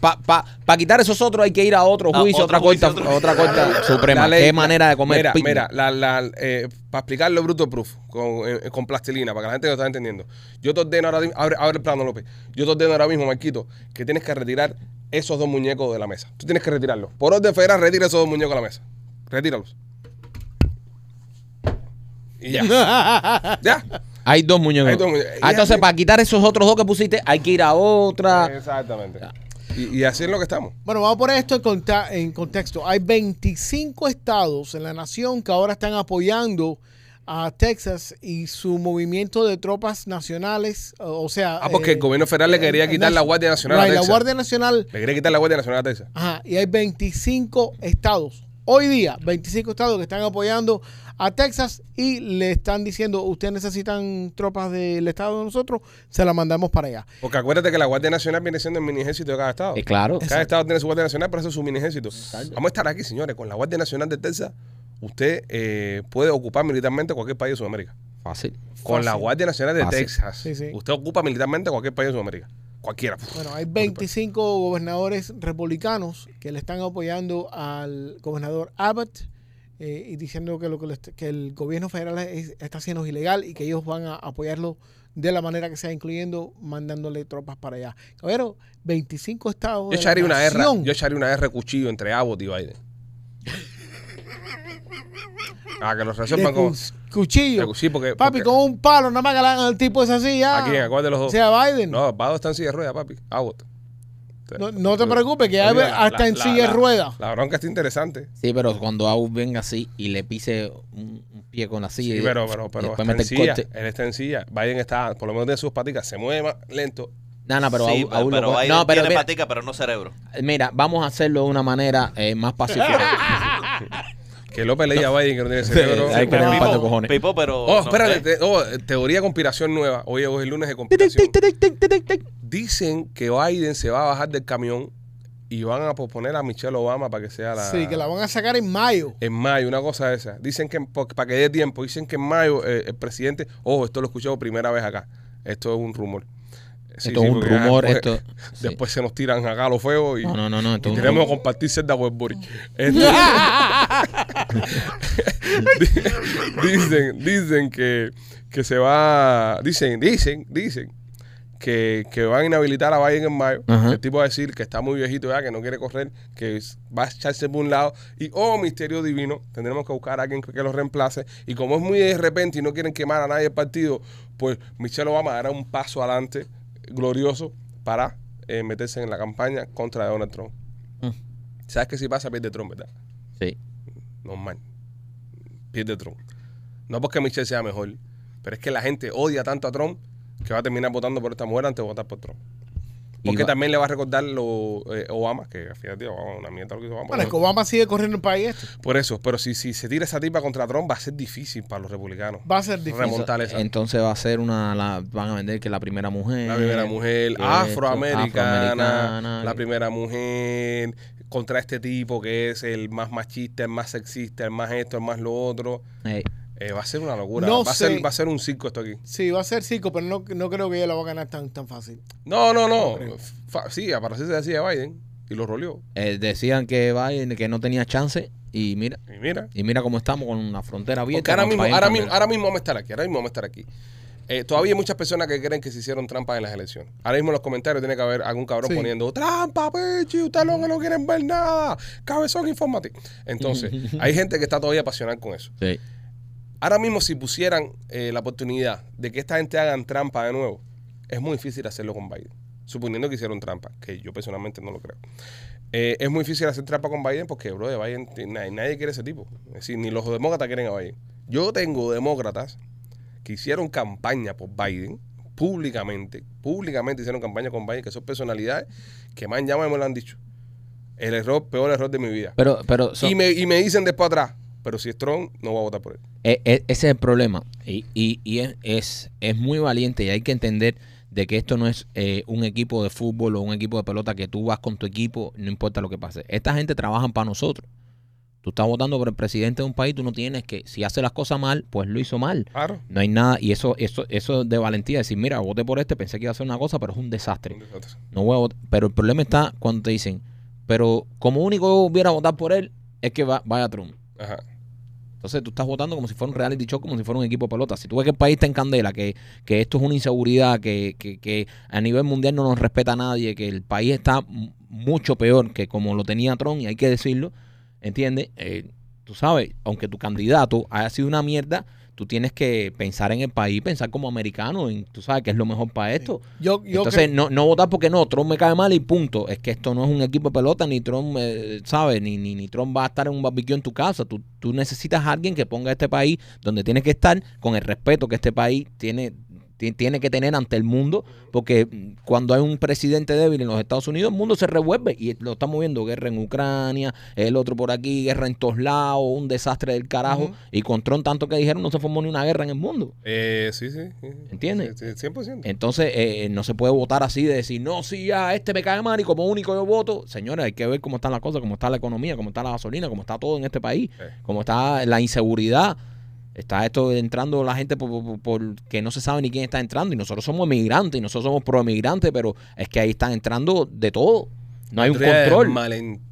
S2: Para quitar esos otros hay que ir a otro
S3: A
S2: juicio,
S3: otro
S2: otra
S3: juicio,
S2: corte,
S3: otro-
S2: otra corte suprema.
S1: La ley-
S2: Qué manera de comer.
S1: Mira,
S2: piña.
S1: mira, la, la, eh, para explicarlo bruto proof, con, eh, con plastilina, para que la gente lo está entendiendo. Yo te ordeno ahora mismo, abre, abre el plano, López. Yo te ordeno ahora mismo, Marquito, que tienes que retirar esos dos muñecos de la mesa. Tú tienes que retirarlos. Por orden federal, retira esos dos muñecos de la mesa. Retíralos. Y ya. ya.
S2: Hay dos muñecos.
S1: Hay dos muñecos.
S2: Ah, entonces,
S1: así-
S2: para quitar esos otros dos que pusiste, hay que ir a otra.
S1: Exactamente. Y, y así es lo que estamos.
S4: Bueno, vamos a poner esto en, conta- en contexto. Hay 25 estados en la nación que ahora están apoyando a Texas y su movimiento de tropas nacionales, o sea...
S1: Ah, porque
S4: eh,
S1: el gobierno federal le quería
S4: eh,
S1: quitar la Guardia Nacional a
S4: Right, la
S1: Texas.
S4: Guardia Nacional
S1: Le quería quitar la Guardia Nacional a Texas.
S4: Ajá, y hay 25 estados. Hoy día, 25 estados que están apoyando a Texas y le están diciendo, ustedes necesitan tropas del estado de nosotros, se las mandamos para allá.
S1: Porque acuérdate que la Guardia Nacional viene siendo el mini ejército de cada estado.
S2: Eh, claro.
S1: Cada estado tiene su Guardia Nacional, pero eso es su mini ejército. Vamos a estar aquí, señores, con la Guardia Nacional de Texas. Usted eh, puede ocupar militarmente cualquier país de Sudamérica.
S2: Fácil.
S1: Con
S4: Fácil.
S1: la Guardia Nacional de
S2: Fácil.
S1: Texas,
S4: Sí, sí.
S1: usted ocupa militarmente cualquier país de Sudamérica. Cualquiera.
S4: Bueno, hay 25 gobernadores republicanos que le están apoyando al gobernador Abbott eh, y diciendo que lo que, el gobierno federal es- está haciendo es ilegal y que ellos van a apoyarlo de la manera que sea, incluyendo mandándole tropas para allá. Caballero, 25 estados.
S1: Yo echaría una R, yo echaría una R cuchillo entre Abbott y Biden. Ah, que los resuelvan con.
S4: Cu- cuchillo.
S1: Sí, porque.
S4: Papi,
S1: porque-
S4: con un palo, nada más que le hagan al tipo es así ya.
S1: ¿A quién? ¿A cuál de los
S4: O
S1: dos?
S4: sea, Biden.
S1: No, Biden está en silla de ruedas, papi. Abbott.
S4: No, no te preocupes, que
S1: la-
S4: hasta
S1: la-
S4: en
S1: la-
S4: silla de
S1: la-
S4: ruedas.
S1: La bronca está interesante.
S2: Sí, pero cuando Abu venga así y le pise un, un pie con la silla.
S1: Sí, pero, pero, pero está en silla. Él está en silla. Biden está, por lo menos de sus paticas, se mueve más lento.
S2: No, no, pero
S3: sí, pero
S2: No, pero
S3: tiene
S2: mira,
S3: patica, pero no cerebro.
S2: mira, vamos a hacerlo de una manera eh, más pacífica.
S1: Que López le diga a Biden que no tiene cerebro.
S2: hay que
S1: Pero-
S2: tener un par de
S3: Pipo,
S2: cojones.
S3: Pipo, pero...
S1: Oh,
S3: no,
S1: espérate.
S3: ¿eh?
S1: te- oh, teoría de conspiración nueva. Hoy, hoy es el lunes de conspiración. Dicen que Biden se va a bajar del camión y van a posponer a Michelle Obama para que sea la...
S4: Sí, que la van a sacar en mayo.
S1: En mayo, una cosa de esa. Dicen que, para que dé tiempo, dicen que en mayo eh, el presidente... Ojo, esto lo escuché por primera vez acá. Esto es un rumor. Sí,
S2: esto
S1: sí,
S2: es un rumor,
S1: después,
S2: esto... sí.
S1: Después se nos tiran acá los fuegos y...
S2: No, no, no, no, esto
S1: y tenemos que compartir celda Westbury. Este- dicen, dicen que, que se va. Dicen, dicen, dicen que, que van a inhabilitar a Biden en mayo.
S2: Ajá.
S1: El tipo va a decir que está muy viejito ya, que no quiere correr, que va a echarse por un lado. Y, oh, misterio divino, tendremos que buscar a alguien que, que lo reemplace. Y como es muy de repente y no quieren quemar a nadie del partido, pues Michelle Obama dará un paso adelante glorioso para eh, meterse en la campaña contra Donald Trump.
S2: Mm.
S1: ¿Sabes que si pasa, pierde Trump, verdad?
S2: Sí.
S1: Normal. Pierde Trump. No porque Michelle sea mejor, pero es que la gente odia tanto a Trump que va a terminar votando por esta mujer antes de votar por Trump. Porque
S2: va-
S1: también le va a recordar lo eh, Obama, que al final, tío, Obama, una mierda lo que hizo Obama.
S4: Bueno, es que Obama sigue corriendo el país este.
S1: Por eso, pero si, si se tira esa tipa contra Trump, va a ser difícil para los republicanos.
S4: Va a ser difícil.
S1: Remontar esa.
S2: Entonces va a ser una, la, van a vender que la primera mujer.
S1: La primera mujer afroamericana, la primera mujer contra este tipo que es el más machista, el más sexista, el más esto, el más lo otro.
S2: Ey,
S1: Eh, va a ser una locura.
S4: No
S1: va, a
S4: sé.
S1: ser, va a ser un circo esto aquí.
S4: Sí, va a ser cinco, pero no, no creo que ella la va a ganar tan, tan fácil.
S1: No, no, no. Fa- sí, aparecerse decía Biden y lo roleó.
S2: eh, decían que Biden que no tenía chance y mira
S1: Y mira.
S2: y mira cómo estamos con una frontera
S1: Porque
S2: abierta.
S1: ahora mismo, ahora, mismo, ahora mismo vamos a estar aquí. Ahora mismo vamos a estar aquí. Eh, todavía hay muchas personas que creen que se hicieron trampas en las elecciones. Ahora mismo en los comentarios tiene que haber algún cabrón
S4: Sí.
S1: poniendo trampa, pechi, ustedes lo que no quieren ver nada. Cabezón informativo. Entonces, hay gente que está todavía apasionada con eso.
S2: Sí.
S1: Ahora mismo, si pusieran eh, la oportunidad de que esta gente hagan trampa de nuevo, es muy difícil hacerlo con Biden. Suponiendo que hicieron trampa, que yo personalmente no lo creo. Eh, es muy difícil hacer trampa con Biden porque, bro, de Biden, nadie, nadie quiere ese tipo. Es decir, ni los demócratas quieren a Biden. Yo tengo demócratas que hicieron campaña por Biden públicamente, públicamente hicieron campaña con Biden, que son personalidades que más llama y me lo han dicho. El error, peor error de mi vida.
S2: Pero, pero son-
S1: y, me, y me dicen después atrás, pero si es Trump, no voy a votar por él.
S2: e- e- ese es el problema. Y, y, y es, es, es muy valiente y hay que entender de que esto no es eh, un equipo de fútbol o un equipo de pelota que tú vas con tu equipo, no importa lo que pase. Esta gente trabaja para nosotros. Tú estás votando por el presidente de un país, tú no tienes que, si hace las cosas mal, pues lo hizo mal.
S1: Claro.
S2: No hay nada, y eso, eso, eso de valentía, decir, mira, voté por este, pensé que iba a hacer una cosa, pero es un desastre.
S1: Un desastre.
S2: No voy a votar. Pero el problema está cuando te dicen, pero como único hubiera votar por él, es que va, vaya Trump.
S1: Ajá.
S2: Entonces tú estás votando como si fuera un reality show, como si fuera un equipo de pelota. Si tú ves que el país está en candela, que, que esto es una inseguridad, que, que, a nivel mundial no nos respeta nadie, que el país está mucho peor que como lo tenía Trump, y hay que decirlo, ¿entiendes? Eh, tú sabes, aunque tu candidato haya sido una mierda, tú tienes que pensar en el país, pensar como americano, en, tú sabes que es lo mejor para esto.
S4: Yo, yo
S2: Entonces, no, no votar porque no, Trump me cae mal y punto. Es que esto no es un equipo de pelota, ni Trump, eh, ¿sabes? Ni, ni, ni Trump va a estar en un barbecue en tu casa. Tú, tú necesitas a alguien que ponga a este país donde tiene que estar con el respeto que este país tiene, ti- tiene que tener ante el mundo, porque cuando hay un presidente débil en los Estados Unidos, el mundo se revuelve y lo estamos viendo, guerra en Ucrania, el otro por aquí, guerra en todos lados, un desastre del carajo, y con Trump tanto que dijeron no se formó ni una guerra en el mundo.
S1: Eh, sí, sí. sí.
S2: ¿Entiendes?
S1: Sí, sí, 100%.
S2: Entonces, eh, no se puede votar así de decir, no, si ya este me cae mal y como único yo voto. Señores, hay que ver cómo están las cosas, cómo está la economía, cómo está la gasolina, cómo está todo en este país,
S1: Sí.
S2: cómo está la inseguridad. Está esto entrando la gente por, por- por- que no se sabe ni quién está entrando. Y nosotros somos emigrantes y nosotros somos pro-emigrantes, pero es que ahí están entrando de todo. No hay un control.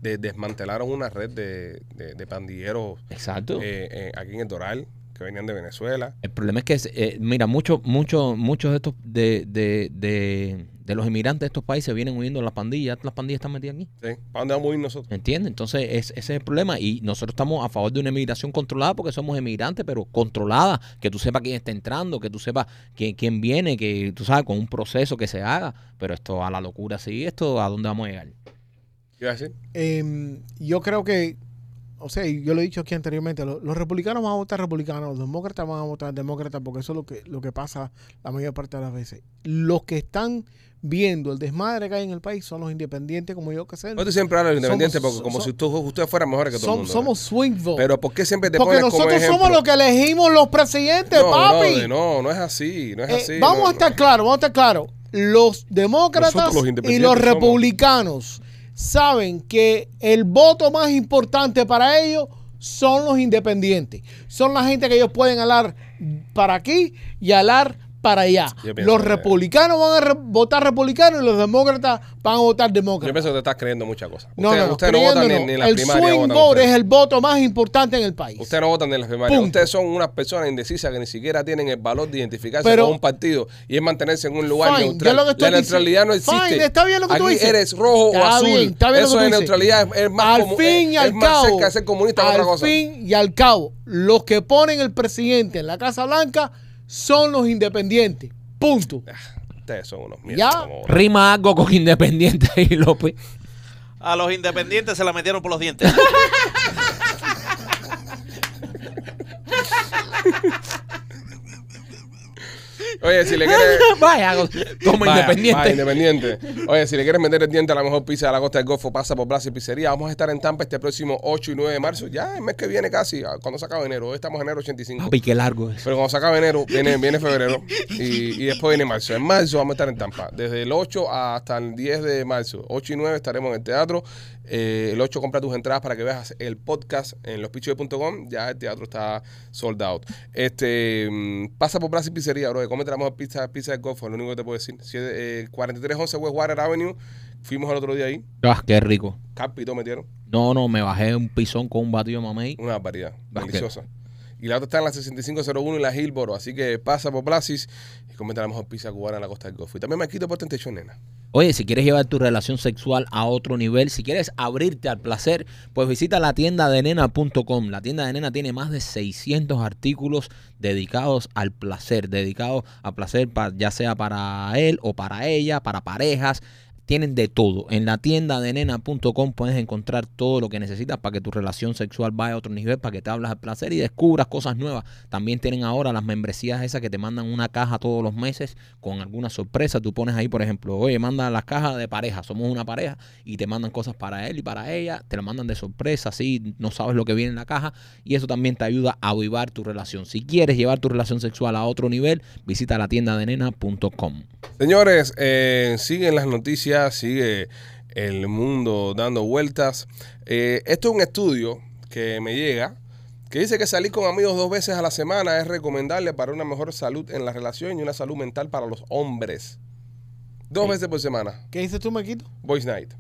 S1: de- desmantelaron una red de, de- de pandilleros
S2: Exacto.
S1: eh, eh, aquí en el Doral que venían de Venezuela.
S2: El problema es que, eh, mira, muchos muchos muchos de estos de, de, de, de los inmigrantes de estos países vienen huyendo de las pandillas. Las pandillas están metidas aquí.
S1: Sí. ¿Para dónde vamos a ir nosotros?
S2: ¿Entiendes? Entonces, es- ese es el problema. Y nosotros estamos a favor de una inmigración controlada porque somos emigrantes, pero controlada. Que tú sepas quién está entrando, que tú sepas quién, quién viene, que tú sabes, con un proceso que se haga. Pero esto a la locura, sí, esto a dónde vamos a llegar.
S1: ¿Qué a decir?
S4: Em, yo creo que, o sea, yo lo he dicho aquí anteriormente, lo- los, republicanos van a votar republicanos, los demócratas van a votar demócratas, porque eso es lo que, lo que pasa la mayor parte de las veces. Los que están viendo el desmadre que hay en el país son los independientes como yo que sé.
S1: Tú siempre hablas de los independientes
S4: Somos-
S1: porque como si tú- ustedes fueran mejores que todo el
S4: Som-
S1: mundo.
S4: somos swing
S1: ¿no?
S4: vote.
S1: Pero ¿por qué siempre te
S4: porque
S1: pones como
S4: nosotros
S1: ejemplo?
S4: somos los que elegimos los presidentes,
S1: no,
S4: papi.
S1: brother, no, no es así, no es
S4: Eh,
S1: así.
S4: vamos
S1: no,
S4: a estar
S1: no.
S4: claros, vamos a estar claros. Los demócratas
S1: Nosotros los
S4: y los
S1: somos.
S4: republicanos saben que el voto más importante para ellos son los independientes. Son la gente que ellos pueden alar para aquí y alar para allá.
S1: Yo
S4: Los republicanos van a re- votar republicanos y los demócratas van a votar
S1: Yo
S4: demócratas.
S1: pienso que te estás creyendo muchas cosas.
S4: No, no, no,
S1: ustedes no votan ni, ni en las
S4: el
S1: primarias.
S4: swing
S1: votan
S4: vote es el voto más importante en el país.
S1: Ustedes no votan en las primarias.
S4: Punto.
S1: Ustedes son unas personas indecisas que ni siquiera tienen el valor de identificarse
S4: Pero-
S1: con un partido y es mantenerse en un lugar
S4: Fine,
S1: neutral.
S4: yo lo que
S1: la neutralidad no existe.
S4: Fine, está bien lo que tú dices.
S1: eres rojo o azul.
S4: bien, está bien lo
S1: Eso
S4: que tú dices.
S1: neutralidad es, es más
S4: al fin y
S1: es,
S4: al
S1: es más
S4: cabo,
S1: cerca de ser comunista
S4: al
S1: otra cosa.
S4: fin y al cabo, los que ponen el presidente en la Casa Blanca son los independientes. Punto.
S1: Ustedes son unos
S4: Ya.
S1: mierdas. como-
S2: Rima algo con Independiente y López.
S3: A los independientes se la metieron por los dientes.
S1: Oye, si le quieres...
S2: Vaya, como
S1: Vaya,
S2: Independiente.
S1: vaya, independiente. Oye, si le quieres meter el diente a la mejor pizza de la costa del Golfo, pasa por Plaza y Pizzería. Vamos a estar en Tampa este próximo 8 y 9 de marzo. Ya el mes que viene casi, ah, cuando se acaba enero. Hoy estamos en enero 85.
S2: Papi, qué largo es.
S1: Pero cuando se acaba enero, viene, viene febrero y, y después viene marzo. En marzo vamos a estar en Tampa. Desde el 8 hasta el 10 de marzo. 8 y 9 estaremos en el teatro. Eh, el 8 compra tus entradas para que veas el podcast en lospichos.com. Ya el teatro está sold out. Este, mm, pasa por y Pizzería, bro. Cómete la mejor pizza, pizza del Golfo. Es lo único que te puedo decir. Siete- eh, 4311 West Water Avenue. Fuimos el otro día ahí.
S2: Ah, qué rico.
S1: Carpito metieron.
S2: No, no, me bajé un pisón con un batido mamey.
S1: Una barbaridad.
S2: Ah,
S1: Deliciosa. Y la otra está en la 6501 y la Hillboro. Así que pasa por Placis y comete la mejor pizza cubana en la costa del Golfo. Y también me quito por Tentation, nena.
S2: Oye, si quieres llevar tu relación sexual a otro nivel, si quieres abrirte al placer, pues visita la tienda de nena.com. La tienda de nena tiene más de 600 artículos dedicados al placer, dedicados al placer ya sea para él o para ella, para parejas. Tienen de todo. En la tienda de nena.com puedes encontrar todo lo que necesitas para que tu relación sexual vaya a otro nivel, para que te hablas al placer y descubras cosas nuevas. También tienen ahora las membresías esas que te mandan una caja todos los meses con alguna sorpresa. Tú pones ahí, por ejemplo, oye, manda las cajas de pareja, somos una pareja y te mandan cosas para él y para ella, te la mandan de sorpresa, así no sabes lo que viene en la caja y eso también te ayuda a avivar tu relación. Si quieres llevar tu relación sexual a otro nivel, visita la tienda de nena.com.
S1: Señores, eh, siguen las noticias, sigue el mundo dando vueltas. Eh, esto es un estudio que me llega que dice que salir con amigos dos veces a la semana es recomendable para una mejor salud en la relación y una salud mental para los hombres. Dos
S2: Sí.
S1: veces por semana.
S4: ¿Qué dices tú, Maquito?
S1: Boys Night.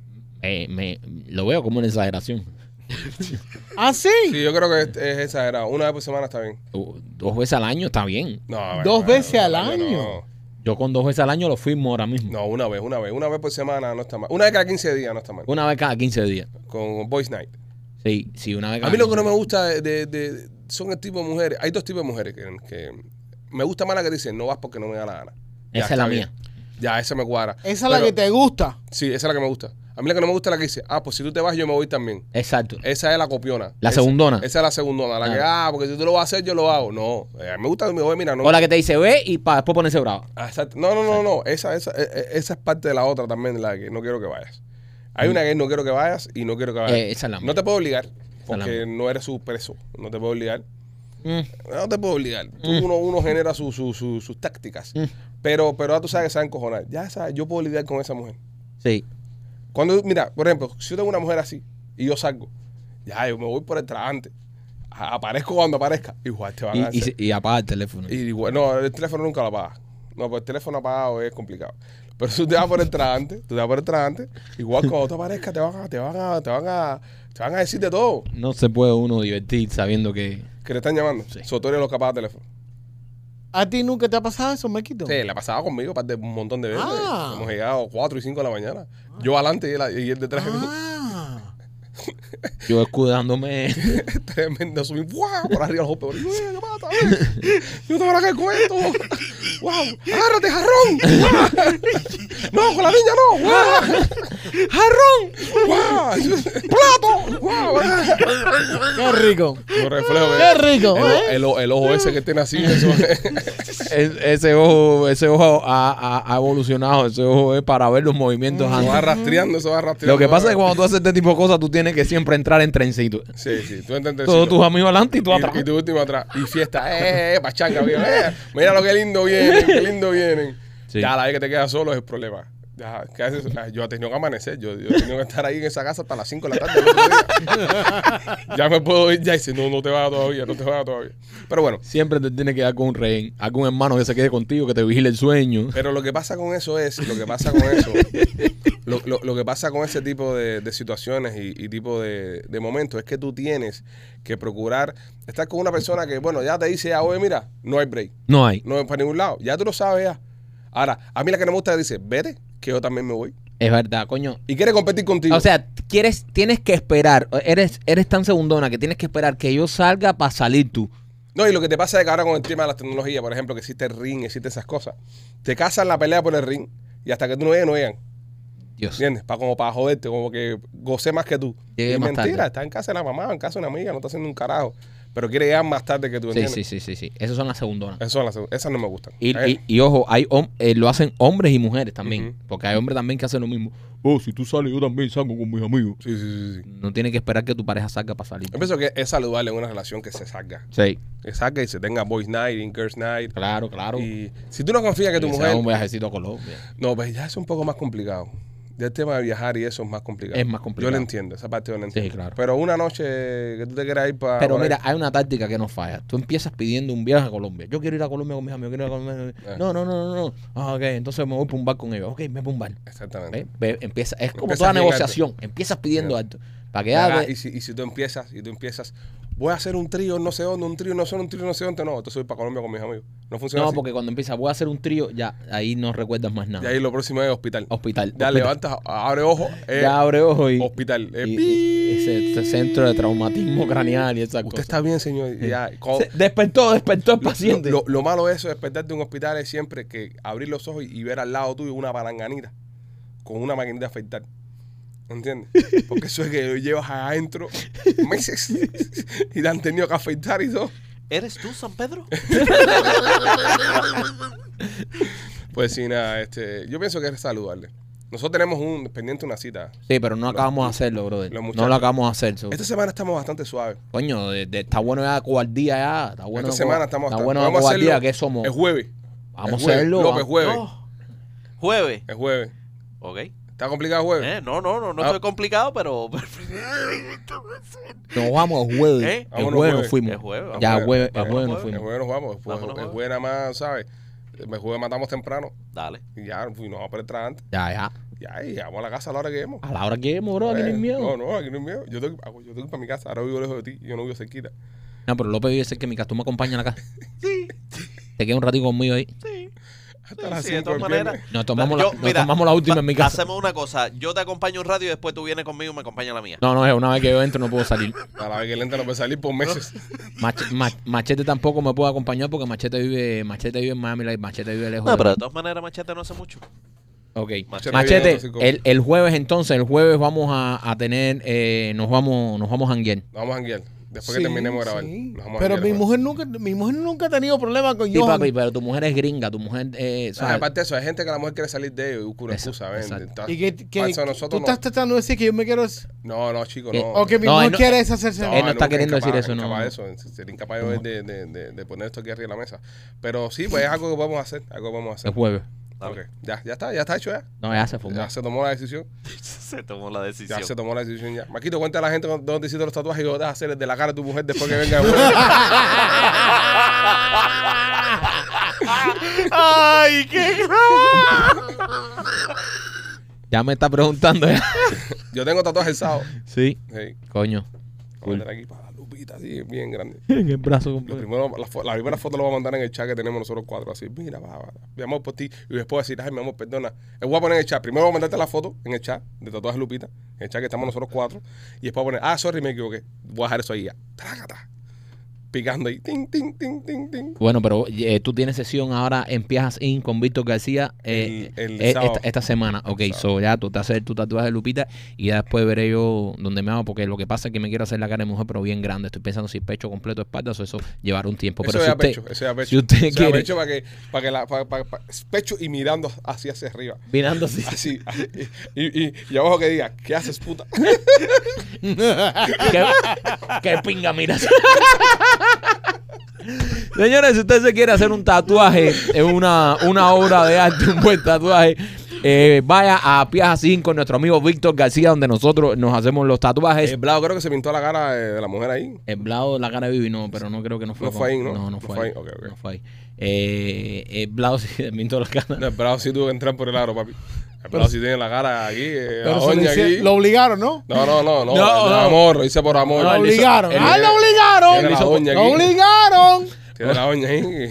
S2: Eh, me, lo veo como una exageración.
S4: ¿Ah, sí?
S1: Sí, yo creo que es, es exagerado. Una vez por semana está bien.
S2: Uh, Dos veces al año está bien.
S1: No, bueno,
S4: ¿Dos veces al
S1: no,
S4: año?
S2: Yo con dos veces al año lo firmo ahora mismo.
S1: no, una vez, una vez. Una vez por semana no está mal. Una vez cada 15 días no está mal.
S2: Una vez cada 15 días.
S1: Con Boys Night.
S2: Sí, sí, una vez
S1: A
S2: cada
S1: mí lo que
S2: 15
S1: no me gusta de, de- de- son el tipo de mujeres. Hay dos tipos de mujeres que, que me gusta más la que dicen no vas porque no me da la gana. Ya,
S2: Esa es
S1: está
S2: la
S1: bien.
S2: mía.
S1: Ya, esa me cuadra.
S4: Esa es la
S1: Pero-
S4: que te gusta.
S1: Sí, esa es la que me gusta. A mí la que no me gusta es la que dice, ah, pues si tú te vas, yo me voy también.
S2: Exacto.
S1: Esa es la copiona.
S2: La
S1: Esa-
S2: segundona.
S1: Esa es la segundona. La que, ah, porque si tú lo vas a hacer, yo lo hago. No, eh, a mí me gusta, me voy, mira, no.
S2: O la que te dice ve y para después ponerse bravo.
S1: Ah, exacto. No, no, no, no. Esa, esa, eh, eh, esa es parte de la otra también, la que no quiero que vayas. Hay una que es no quiero que vayas y no quiero que vayas.
S2: Mm. Eh, esa es la
S1: no te puedo obligar, porque no eres su preso. No te puedo obligar.
S2: Mm.
S1: No te puedo obligar. Tú, uno, uno genera su- su- su- sus tácticas.
S2: Mm.
S1: Pero, pero ahora tú sabes que saben cojonar. Ya sabes, yo puedo lidiar con esa mujer.
S2: Sí.
S1: Cuando, mira, por ejemplo, si yo tengo una mujer así y yo salgo, ya yo me voy por el tragante. Aparezco cuando aparezca. Igual te van
S2: Y,
S1: a
S2: y,
S1: hacer.
S2: y apaga el teléfono.
S1: Y igual, no, el teléfono nunca lo apagas. No, pues el teléfono apagado es complicado. Pero si tú te vas por el tragante, tú te vas por el tragante, igual cuando te aparezca te van a, te van a, te van a, te van a decir de todo
S2: No se puede uno divertir sabiendo que.
S1: que le están llamando.
S2: Sí.
S1: So, tú eres los capaz de teléfono.
S4: ¿A ti nunca te ha pasado eso, Mequito?
S1: Sí, la pasaba conmigo par de- un montón de veces.
S4: Ah.
S1: Hemos llegado 4 y 5 de la mañana. Yo adelante y él, y él detrás de mí.
S2: Yo escudándome.
S1: Tremendo, subí ¡guau! por arriba hope. ¡Uy, qué pata! Yo te voy a cuento. ¡Wow! ¡Agárrate, jarrón! ¡No, con la niña no! ¡Guau! ¡Jarrón! ¡Guau! ¡Plato! ¡Guau!
S4: Qué rico.
S1: Los reflejos.
S4: Qué rico,
S1: El,
S4: ¿eh?
S1: el, el ojo ese que tiene así, eso.
S2: Es- ese ojo, ese ojo ha, ha- ha evolucionado. Ese ojo es para ver los movimientos
S1: Eso va rastreando, eso va rastreando.
S2: Lo que pasa es que cuando tú haces este tipo de cosas, tú tienes que siempre entrar en trencito.
S1: Sí, sí, tú entras
S2: Todos tus amigos adelante y tú atrás.
S1: Y, y tu último atrás. Y fiesta, eh, eh, pachanga, mira, eh, mira lo que lindo vienen, qué lindo vienen.
S2: Sí.
S1: Ya la vez que te quedas solo es el problema. Ya, ¿qué haces? Ah, Yo he tenido que amanecer, yo, yo he tenido que estar ahí en esa casa hasta las 5 de la tarde. ya me puedo ir ya y dice, no, no te vayas todavía, no te vayas todavía. Pero bueno,
S2: Siempre te tienes que dar con un rehén, algún hermano que se quede contigo, que te vigile el sueño.
S1: pero lo que pasa con eso es, lo que pasa con eso, lo, lo- lo que pasa con ese tipo de, de situaciones y, y tipo de, de momentos es que tú tienes que procurar estar con una persona que, bueno, ya te dice, ah, oye, mira, no hay break.
S2: No hay.
S1: No es para ningún lado. Ya tú lo sabes ya. Ahora, a mí la que no me gusta dice, vete, que yo también me voy.
S2: Es verdad, coño.
S1: Y quiere competir contigo.
S2: O sea, quieres, tienes que esperar. Eres, eres tan segundona que tienes que esperar que yo salga para salir tú.
S1: no, y lo que te pasa es que ahora con el tema de la tecnología, por ejemplo, que existe el ring, existe esas cosas, te casan la pelea por el ring y hasta que tú no llegues, no llegan.
S2: Dios.
S1: ¿Entiendes? Para como para joderte, como que gocé más que tú.
S2: Llegué
S1: Y
S2: más
S1: mentira,
S2: tarde.
S1: está en casa de la mamá, en casa de una amiga, no está haciendo un carajo. Pero quiere llegar más tarde que tú,
S2: Sí,
S1: ¿entiendes?
S2: sí, sí, sí, sí. Esas son las segundonas.
S1: Esas, son las, esas no me gustan.
S2: Y,
S1: Eh,
S2: y- y ojo, hay eh, lo hacen hombres y mujeres también. Porque hay hombres también que hacen lo mismo. Oh, si tú sales, yo también salgo con mis amigos.
S1: Sí, sí, sí, sí.
S2: No tienes que esperar que tu pareja salga para salir.
S1: Yo pienso que es saludable en una relación que se salga.
S2: Sí,
S1: Que salga y se tenga boys night y girls night.
S2: claro, claro.
S1: Y si tú no confías que tu
S2: Y
S1: mujer...
S2: un viajecito a Colombia.
S1: No, pues ya es un poco más complicado. El tema de viajar y eso es más complicado.
S2: Es más complicado.
S1: Yo lo entiendo, esa parte yo la entiendo.
S2: claro.
S1: Pero una noche que tú te quieras ir para...
S2: Pero mira, hay una táctica que no falla. Tú empiezas pidiendo un viaje a Colombia. Yo quiero ir a Colombia con mis amigos. Quiero ir a Colombia.
S1: Ah.
S2: No, no, no, no, no. Ah, ok, entonces me voy para un bar con ellos. Ok, me voy para un bar.
S1: Exactamente.
S2: Ve, ve, empieza, es como
S1: Empiezas
S2: toda negociación. Empiezas pidiendo
S1: Ya.
S2: alto. Para que ve-
S1: y, si, y si tú empiezas, y tú empiezas, voy a hacer un trío no sé dónde, un trío no sé dónde, un trío no sé dónde, no, entonces voy para Colombia con mis amigos. No funciona
S2: No,
S1: así.
S2: porque cuando empieza, voy a hacer un trío, ya ahí no recuerdas más
S1: Y
S2: nada.
S1: ahí lo próximo es hospital.
S2: Hospital.
S1: Ya
S2: hospital.
S1: levantas, abre ojo, eh,
S2: Ya abre ojo y,
S1: hospital. eh,
S2: y- y ese, ese centro de traumatismo craneal y esas
S1: Usted está bien, señor. y ya, con-
S2: Se- despertó, despertó el paciente.
S1: lo- lo malo de eso, despertar de un hospital, es siempre que abrir los ojos y ver al lado tuyo una palanganita con una maquinita de afeitar. ¿Entiendes? Porque eso es que lo llevas adentro meses y te han tenido que afeitar y todo.
S3: ¿Eres tú, San Pedro?
S1: Pues sí, nada, este, yo pienso que es saludable. Nosotros tenemos un pendiente una cita.
S2: Sí, pero no acabamos de hacerlo, brother. No lo acabamos de hacer. so.
S1: Esta semana estamos bastante suaves.
S2: Coño, de- de- está bueno ya cobardía ya. Está bueno
S1: Esta semana estamos
S2: Está bueno
S1: vamos a
S2: cobardía.
S1: hacerlo
S2: ¿Qué somos?
S1: El jueves.
S2: Vamos a hacerlo.
S1: López, jueves.
S3: Oh. Jueves.
S1: El jueves.
S3: Ok.
S1: ¿Está complicado el jueves?
S3: Eh, no, no, no, no
S1: Ah.
S3: estoy complicado, pero.
S2: Nos vamos el jueves.
S3: ¿Eh?
S2: El jueves nos fuimos.
S3: El jueves,
S2: Ya,
S1: vamos
S2: el jueves, el
S1: Vamos,
S2: jueves nos
S1: El
S2: fuimos.
S1: jueves nos vamos. El jueves, el nada más, ¿sabes? El jueves matamos temprano
S3: Dale.
S1: y ya y nos vamos a entrar antes.
S2: Ya, ya.
S1: Ya, y llegamos a la casa a la hora que lleguemos.
S2: A la hora que hemos, bro, aquí no hay
S1: Eh,
S2: miedo.
S1: No, no, aquí no hay miedo. Yo tengo, yo tengo que ir para mi casa. Ahora vivo lejos de ti. Yo no vivo cerquita.
S2: No, pero López vive cerca de mi casa. Tú me acompañas a la casa. Sí. Te quedas un ratito conmigo ahí.
S3: Sí.
S1: Hasta
S3: Sí,
S1: las
S3: sí, de
S1: 5
S3: todas maneras.
S2: Nos tomamos,
S3: Yo,
S2: la, nos
S3: mira,
S2: tomamos la última
S3: va-
S2: en mi casa.
S3: Hacemos una cosa. Yo te acompaño un rato y después tú vienes conmigo y me acompañas a la mía.
S2: No, no, es una vez que yo entro no puedo salir.
S1: A la vez que el ente no puede salir por meses.
S2: Mach- ma- machete tampoco me puede acompañar porque Machete vive, Machete vive en Miami, like, Machete vive lejos.
S3: No,
S2: de-
S3: pero de todas maneras, Machete no hace mucho.
S2: Ok.
S3: Machete
S2: Machete, el, el jueves entonces, el jueves vamos a, a tener, eh, nos vamos, nos vamos a janguear.
S1: Nos vamos a janguear. Después
S4: Sí,
S1: que terminemos de grabar.
S4: sí.
S1: Nos vamos a
S4: Pero mi mujer nunca, mi mujer nunca ha tenido problema con
S2: Sí,
S4: Johan.
S2: papi, pero tu mujer es gringa, tu mujer, eh,
S1: Ah, aparte de eso, hay gente que la mujer quiere salir de ellos y busca excusa, ¿ven?
S4: Y que, que-
S1: eso
S4: tú
S1: nosotros
S4: estás
S1: no.
S4: tratando de decir que yo me quiero...
S1: No, no, chicos,
S2: Eh,
S1: no.
S4: O que mi
S2: No,
S4: mujer
S2: no-
S4: quiere deshacerse de
S2: Él no está queriendo
S1: incapaz-
S2: decir eso, no.
S1: eso. Sería incapaz de, de, de, de- de poner esto aquí arriba de la mesa. Pero sí, pues es algo que podemos hacer. Algo que podemos hacer.
S2: El jueves.
S1: Ok. Ya, ya está, ya está hecho ya.
S2: No, ya se fumó.
S1: Ya se tomó la decisión.
S3: Se tomó la decisión.
S1: Ya se tomó la decisión ya. Maquito, cuenta a la gente dónde hiciste los tatuajes y dónde vas a hacer el de la cara de tu mujer después que venga el jueves.
S3: ¡Ay, qué!
S2: Ya me está preguntando ya.
S1: Yo tengo tatuajes el sábado.
S2: sí,
S1: Sí.
S2: coño.
S1: Vamos
S2: Cool.
S1: a tener aquí para lupita, así, bien grande.
S2: En el brazo
S1: Lo
S2: completo.
S1: primero, la, primera foto la voy a mandar en el chat que tenemos nosotros cuatro, así, mira, va, va, mi amor por ti. Y después decir, ay, mi amor, perdona. Voy a poner en el chat. Primero voy a mandarte la foto en el chat de tatuajes Lupita, en el chat que estamos nosotros cuatro. Y después voy a poner, ah, sorry, me equivoqué. Voy a dejar eso ahí ya. Trácata. Picando ahí. Ting, ting, ting, ting, ting.
S2: Bueno, pero eh, tú tienes sesión ahora en Piajas Inc. con Víctor García eh,
S1: El- el
S2: eh, esta, esta semana. Ok, so ya tú te haces tu tatuaje de Lupita y ya después veré yo dónde me hago, porque lo que pasa es que me quiero hacer la cara de mujer, pero bien grande. Estoy pensando si pecho completo, espalda, o eso llevará un tiempo.
S1: Eso
S2: Pero
S1: es
S2: si usted,
S1: pecho, eso es a pecho.
S2: si usted
S1: Eso
S2: quiere,
S1: pecho para que, para que la, para, para- pecho y mirando hacia hacia arriba.
S2: mirando así.
S1: Así, así. Y, y, y abajo que diga, ¿qué haces, puta?
S2: ¿Qué, qué pinga miras. Señores, si usted se quiere hacer un tatuaje, es una, una obra de arte, un buen tatuaje, eh, vaya a Piaja 5 con nuestro amigo Víctor García, donde nosotros nos hacemos los tatuajes.
S1: El Blau creo que se pintó la cara eh, de la mujer ahí.
S2: El Blau, la cara de Vivi, no, pero no creo que no fue.
S1: No fue ahí, ¿no?
S2: No, no
S1: No
S2: fue,
S1: fue
S2: ahí.
S1: ahí, ok, ok.
S2: No fue ahí. Eh, el Blau sí se pintó la cara.
S1: No, el Blau sí tuvo que entrar por el aro, papi. El Blau sí tiene la cara aquí, eh, la
S4: Pero se lo,
S1: uña
S4: hice-
S1: aquí.
S4: lo obligaron, ¿no?
S1: No, no, no, no.
S2: No,
S1: de
S2: no.
S1: amor, lo hice por amor.
S4: lo
S2: él hizo-
S4: obligaron.
S2: él-
S4: ¡Ah, lo
S1: Tiene
S4: obligaron! ¡Lo
S1: aquí.
S4: obligaron!
S1: Tiene la uña ahí.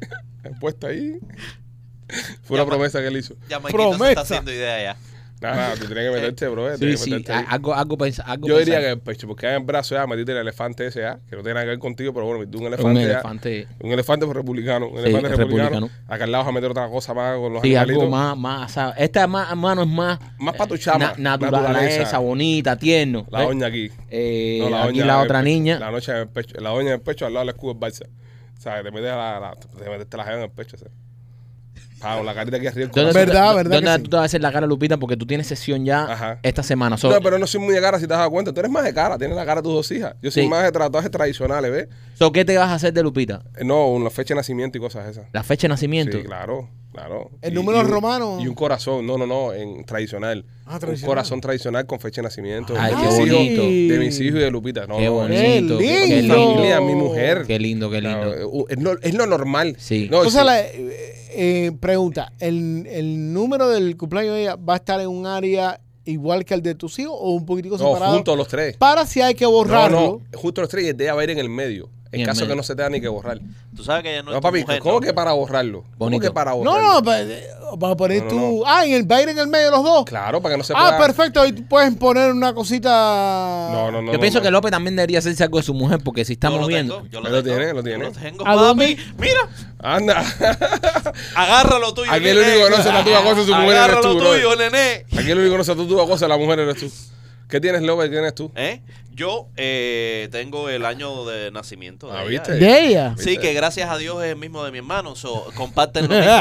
S1: puesta ahí. Fue
S3: Ya,
S1: una promesa que él hizo.
S3: Ya Maikito se
S4: Promesa.
S3: está haciendo idea ya.
S1: Nada, tú tienes que meterte, bro.
S2: Sí, sí,
S1: meterte
S2: algo, algo, algo
S1: Yo diría que el pecho, porque hay en brazo ya metiste el elefante ese ya, que no tiene nada que ver contigo, pero bueno, metiste un
S2: un
S1: elefante. ya.
S2: elefante.
S1: Un elefante republicano. Un
S2: Sí,
S1: elefante republicano.
S2: republicano.
S1: Acá al lado vas a meter otra cosa más con los
S2: Sí, algo
S1: animalitos.
S2: más, más, ¿sabes? Esta más, mano es más.
S1: Más pa' tu chama,
S2: na- naturaleza,
S1: naturaleza.
S2: bonita, tierno.
S1: La
S2: ¿ves?
S1: uña aquí.
S2: Eh,
S1: No,
S2: aquí la
S1: en el
S2: otra niña.
S1: La noche en el pecho. La uña en el pecho al lado del escudo del Barça. O sea, te metes, la, la- te metiste la jeva en el pecho. ese. Pa, con la carita aquí arriba. el
S2: ¿Dónde.
S4: Verdad, verdad
S2: ¿dónde
S4: que sí.
S2: tú te vas a hacer la cara, Lupita? Porque tú tienes sesión ya
S1: Ajá.
S2: esta semana. So-
S1: No, pero no soy muy de cara si te has dado cuenta. Tú eres más de cara. Tienes la cara de tus dos hijas. Yo soy
S2: Sí.
S1: más de tatuajes tradicionales, ¿ves?
S2: so, ¿Qué te vas a hacer de Lupita?
S1: Eh, No, una fecha de nacimiento y cosas esas.
S2: ¿La fecha de nacimiento?
S1: Sí, claro, claro.
S4: ¿El
S1: Y-
S4: número
S1: y un-
S4: romano?
S1: Y un corazón. No, no, no, en tradicional.
S4: Ah,
S1: Un
S4: tradicional.
S1: corazón tradicional con fecha de nacimiento.
S2: Ay,
S1: de
S2: qué
S1: mis hijos-. De mis hijos y de Lupita. No,
S2: Qué
S1: no,
S2: bonito.
S4: Qué
S1: Mi
S4: lindo.
S2: lindo.
S1: familia, mi mujer.
S2: Qué lindo, qué lindo.
S1: Claro, uh, es, lo, es lo normal.
S2: Sí.
S1: No,
S4: Entonces,
S1: sí.
S4: la, eh, pregunta, ¿el, ¿el número del cumpleaños de ella va a estar en un área igual que el de tus hijos o un poquitico
S1: No,
S4: separado?
S1: juntos los tres.
S4: Para si hay que
S1: No,
S4: borrarlo.
S1: no, justo los tres y el de ella va a ir en el medio. En caso
S2: medio.
S1: que no se tenga ni que borrar.
S3: Tú sabes que ella no,
S1: No,
S3: es tu
S1: papi,
S3: mujer,
S1: ¿cómo
S3: ¿no?
S1: que para borrarlo? ¿Cómo
S2: Bonito.
S1: que para
S4: No,
S1: borrarlo?
S4: no, pues, eh, vas a poner
S1: No, no,
S4: tú. Ah, en el, va a ir en el medio los dos.
S1: Claro, para que no se
S4: ah,
S1: pueda...
S4: perfecto. Y tú puedes poner una cosita.
S1: No, no, no.
S2: Yo
S1: no,
S2: pienso
S1: no.
S2: que López también debería hacerse algo de su mujer, porque si
S3: Yo
S2: estamos
S3: lo
S2: viendo.
S3: tengo, yo
S1: Él lo
S3: tengo,
S1: tiene, lo tiene.
S3: Yo lo tengo,
S4: ¿A
S3: papi.
S4: dónde?
S3: Mira,
S1: Anda.
S3: agarra lo tuyo,
S1: Aquí el
S3: nene.
S1: único que no se tatúa cosas es su mujer
S3: Agarra
S1: eres tú, brother.
S3: tuyo, nené.
S1: Aquí el único que no se tatúa cosas la mujer eres tú. ¿Qué tienes, López? ¿Qué tienes tú?
S3: ¿Eh? Yo eh, tengo el año de nacimiento de
S1: Ah,
S3: ella.
S1: ¿viste?
S4: De ella.
S3: Sí, que gracias a Dios es el mismo de mi hermano. So, comparten lo mismo.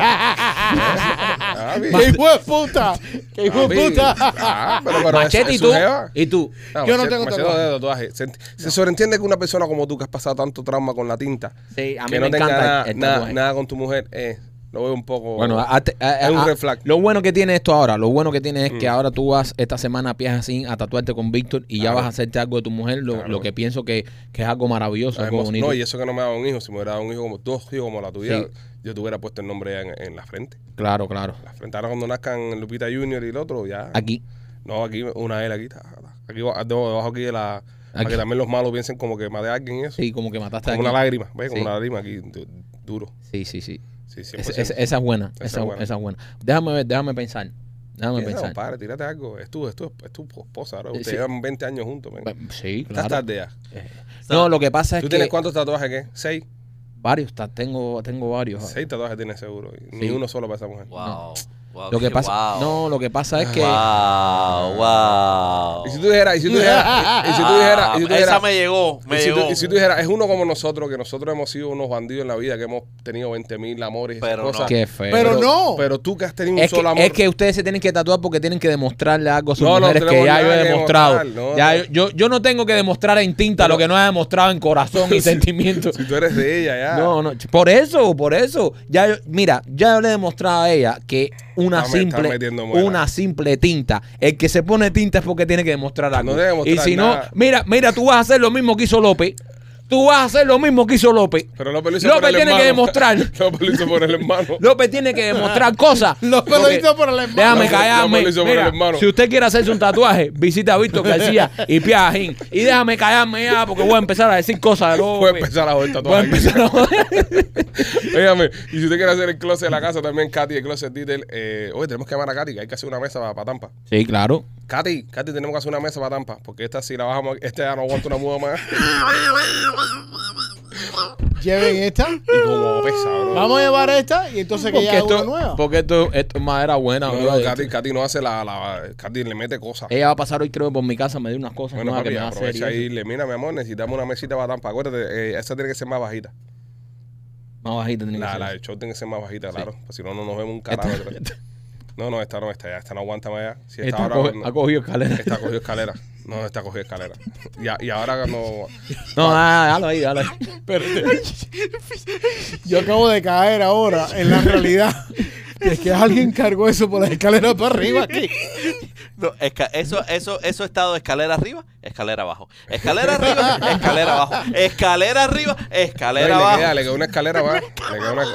S1: Ah.
S4: ¡Qué hijo de puta! ¡Qué hijo de
S1: Papi.
S4: puta!
S1: Ah, pero, pero
S2: Machete
S1: es- es
S2: y
S1: su
S2: tú.
S1: jeva.
S2: Y tú.
S1: Ah,
S4: Yo no tengo
S1: machete
S4: tatuaje.
S1: de tatuaje. Se, se sobreentiende que una persona como tú que has pasado tanto trauma con la tinta,
S2: Sí, a mí
S1: que
S2: me
S1: no tenga
S2: encanta
S1: nada,
S2: el
S1: nada-
S2: tatuaje.
S1: nada con tu mujer, eh, lo veo un poco...
S2: Bueno, a- a- a-
S1: es un
S2: a-
S1: red flag.
S2: Lo bueno que tiene esto ahora, lo bueno que tiene es que
S1: Mm.
S2: ahora tú vas esta semana a pies así a tatuarte con Víctor y ya vas a hacerte algo de tu mujer, lo,
S1: Claro.
S2: lo que pienso que, que es algo maravilloso, algo bonito.
S1: No, y eso que no me ha dado un hijo, si me hubiera dado un hijo como dos hijos como la tuya,
S2: Sí.
S1: yo te hubiera puesto el nombre ya en, en la frente.
S2: Claro, claro.
S1: La frente. Ahora cuando nazcan Lupita Junior y el otro, ya...
S2: Aquí.
S1: No, aquí una L aquí. Aquí debajo aquí de la... Para que también los malos piensen como que maté a alguien y eso.
S2: Sí, como que mataste
S1: como
S2: aquí.
S1: una lágrima, ¿ves? Como
S2: Sí.
S1: una lágrima aquí, du- duro.
S2: Sí, sí, sí.
S1: Sí, 100%.
S2: Esa, esa- esa es buena.
S1: Esa
S2: Esa,
S1: es buena.
S2: esa es buena. Déjame ver, déjame pensar. Déjame pensar.
S1: compadre, tírate algo. Es tu, es tu, es tu esposa, ¿no?
S2: Sí,
S1: Ustedes
S2: sí.
S1: llevan 20 años juntos, men.
S2: Sí,
S1: Estás
S2: claro.
S1: tarde ya.
S2: No, lo que pasa es
S1: ¿Tú
S2: que
S1: tienes cuántos tatuajes qué? ¿Seis?
S2: varios, tengo, tengo varios.
S1: Seis tatuajes tienes seguro. Ni
S2: Sí.
S1: uno solo para esa mujer.
S3: Wow. Wow.
S2: Lo que pasa,
S3: wow.
S2: no, lo que pasa es que
S3: Wow, wow.
S1: Y si tú dijeras, y si tú dijeras, y, y si tú dijeras, y si tú
S3: Esa me llegó, me
S1: y si, tú,
S3: llegó.
S1: y si tú dijeras, es uno como nosotros, que nosotros hemos sido unos bandidos en la vida, que hemos tenido 20 mil amores y esas
S3: Pero
S1: cosas.
S3: no.
S2: Qué feo.
S4: Pero no.
S1: Pero tú que has tenido un
S2: es, que,
S1: solo amor.
S2: es que ustedes se tienen que tatuar porque tienen que demostrarle algo a sus
S1: No, no
S2: mujeres que ya yo he demostrado. ya
S1: no.
S2: yo- Yo, yo no tengo que demostrar en tinta lo que no he demostrado en corazón y sentimientos.
S1: Si tú eres de ella, ya.
S2: No, no, por eso, por eso. Ya yo- mira, ya yo le he demostrado a ella que una
S1: Está está
S2: simple, una simple tinta, el que se pone tinta es porque tiene que demostrar algo.
S1: No
S2: y si
S1: nada.
S2: no, mira, mira, tú vas a hacer lo mismo que hizo López. Tú vas a hacer lo mismo que hizo López.
S1: Pero López lo hizo
S2: López
S1: por el
S2: tiene
S1: hermano.
S2: que demostrar.
S1: López lo hizo por el hermano.
S2: López tiene que demostrar cosas.
S4: López lo hizo por el hermano.
S2: Déjame callarme.
S1: López lo hizo por
S2: Mira,
S1: el hermano.
S2: si usted quiere hacerse un tatuaje, visita a Víctor García y Piajín. Y déjame callarme ya porque voy a empezar a decir cosas de López.
S1: Puede empezar a joder
S2: Voy a
S1: tatuaje.
S2: empezar a joder.
S1: Óigame, y si usted quiere hacer el closet de la casa, también Katy, el closet detail. Eh, oye, tenemos que llamar a Katy, que hay que hacer una mesa para, Tampa.
S2: Sí, claro.
S1: Katy, Katy, tenemos que hacer una mesa para Tampa, porque esta si la bajamos, este ya no aguanta una muda más.
S4: Lleven esta.
S1: Y como pesa, bro.
S4: Vamos a llevar esta y entonces que ya haga una
S2: esto,
S4: nueva.
S2: porque esto, esto es madera buena.
S1: No, no, Katy, Katy no hace la, la. Katy le mete cosas.
S2: Ella va a pasar hoy, creo, por mi casa, me dio unas cosas
S1: Bueno,
S2: nuevas que
S1: papi,
S2: me va a hacer. y
S1: aprovecha
S2: eso.
S1: ahí, le mira, mi amor, necesitamos una mesita para Tampa. Acuérdate, eh, esa tiene que ser más bajita.
S2: Más bajita tiene que
S1: La,
S2: ser.
S1: la del show tiene que ser más bajita, claro. Pues si no, no nos vemos un carajo. No, no, esta no, esta ya, esta no aguanta más ya. Si esta,
S2: Esta
S1: ahora,
S2: coge-
S1: no-
S2: ha cogido escalera.
S1: esta cogió escalera. No, esta cogió escalera. Y, y ahora no.
S2: No, dale ahí, dale ahí.
S4: Yo acabo de caer ahora en la realidad de que alguien cargó eso por la escalera para arriba aquí.
S3: No, esca- eso, eso, eso ha estado escalera arriba, escalera abajo. Escalera arriba, escalera abajo. Escalera arriba, escalera
S1: le,
S3: abajo.
S1: queda, le queda una escalera más. Le queda una.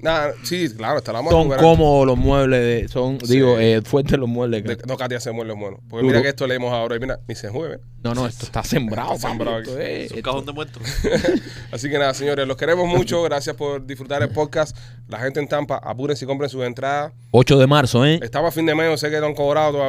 S1: Nada, sí, claro, esta la vamos
S2: Son cómodos los muebles, de, son,
S1: Sí.
S2: digo, eh, fuertes los muebles. que-
S1: De- no, Katy hace muebles. Porque
S2: Duro.
S1: mira que esto leemos ahora y mira, ni se mueve.
S2: No, no, esto está sembrado.
S1: Está sembrado
S2: esto
S3: es- un
S2: esto-
S3: cajón de muertos.
S1: Así que nada, señores, los queremos mucho. Gracias por disfrutar el podcast. La gente en Tampa, apúrense y compren sus entradas.
S2: 8 de marzo, ¿eh?
S1: Estamos a fin de mes, no sé que no han cobrado todavía,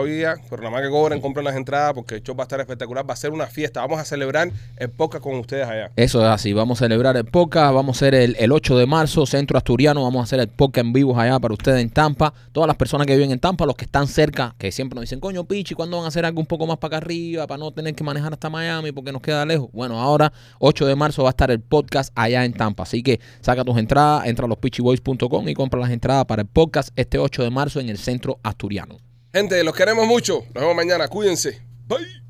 S1: pero nada más que cobren, compren las entradas porque el show va a estar espectacular. Va a ser una fiesta. Vamos a celebrar el podcast con ustedes allá.
S2: Eso es así, vamos a celebrar el podcast, vamos a hacer el, el 8 de marzo, Centro Asturiano, vamos a hacer el podcast en vivo allá para ustedes en Tampa, todas las personas que viven en Tampa, los que están cerca, que siempre nos dicen, coño, Pichi, ¿cuándo van a hacer algo un poco más para acá arriba, para no tener que manejar hasta Miami porque nos queda lejos? Bueno, ahora 8 de marzo va a estar el podcast allá en Tampa, así que saca tus entradas, entra a lospitchyboys.com y compra las entradas para el podcast este 8 de marzo en el Centro Asturiano.
S1: Gente, los queremos mucho. Nos vemos mañana. Cuídense. Bye.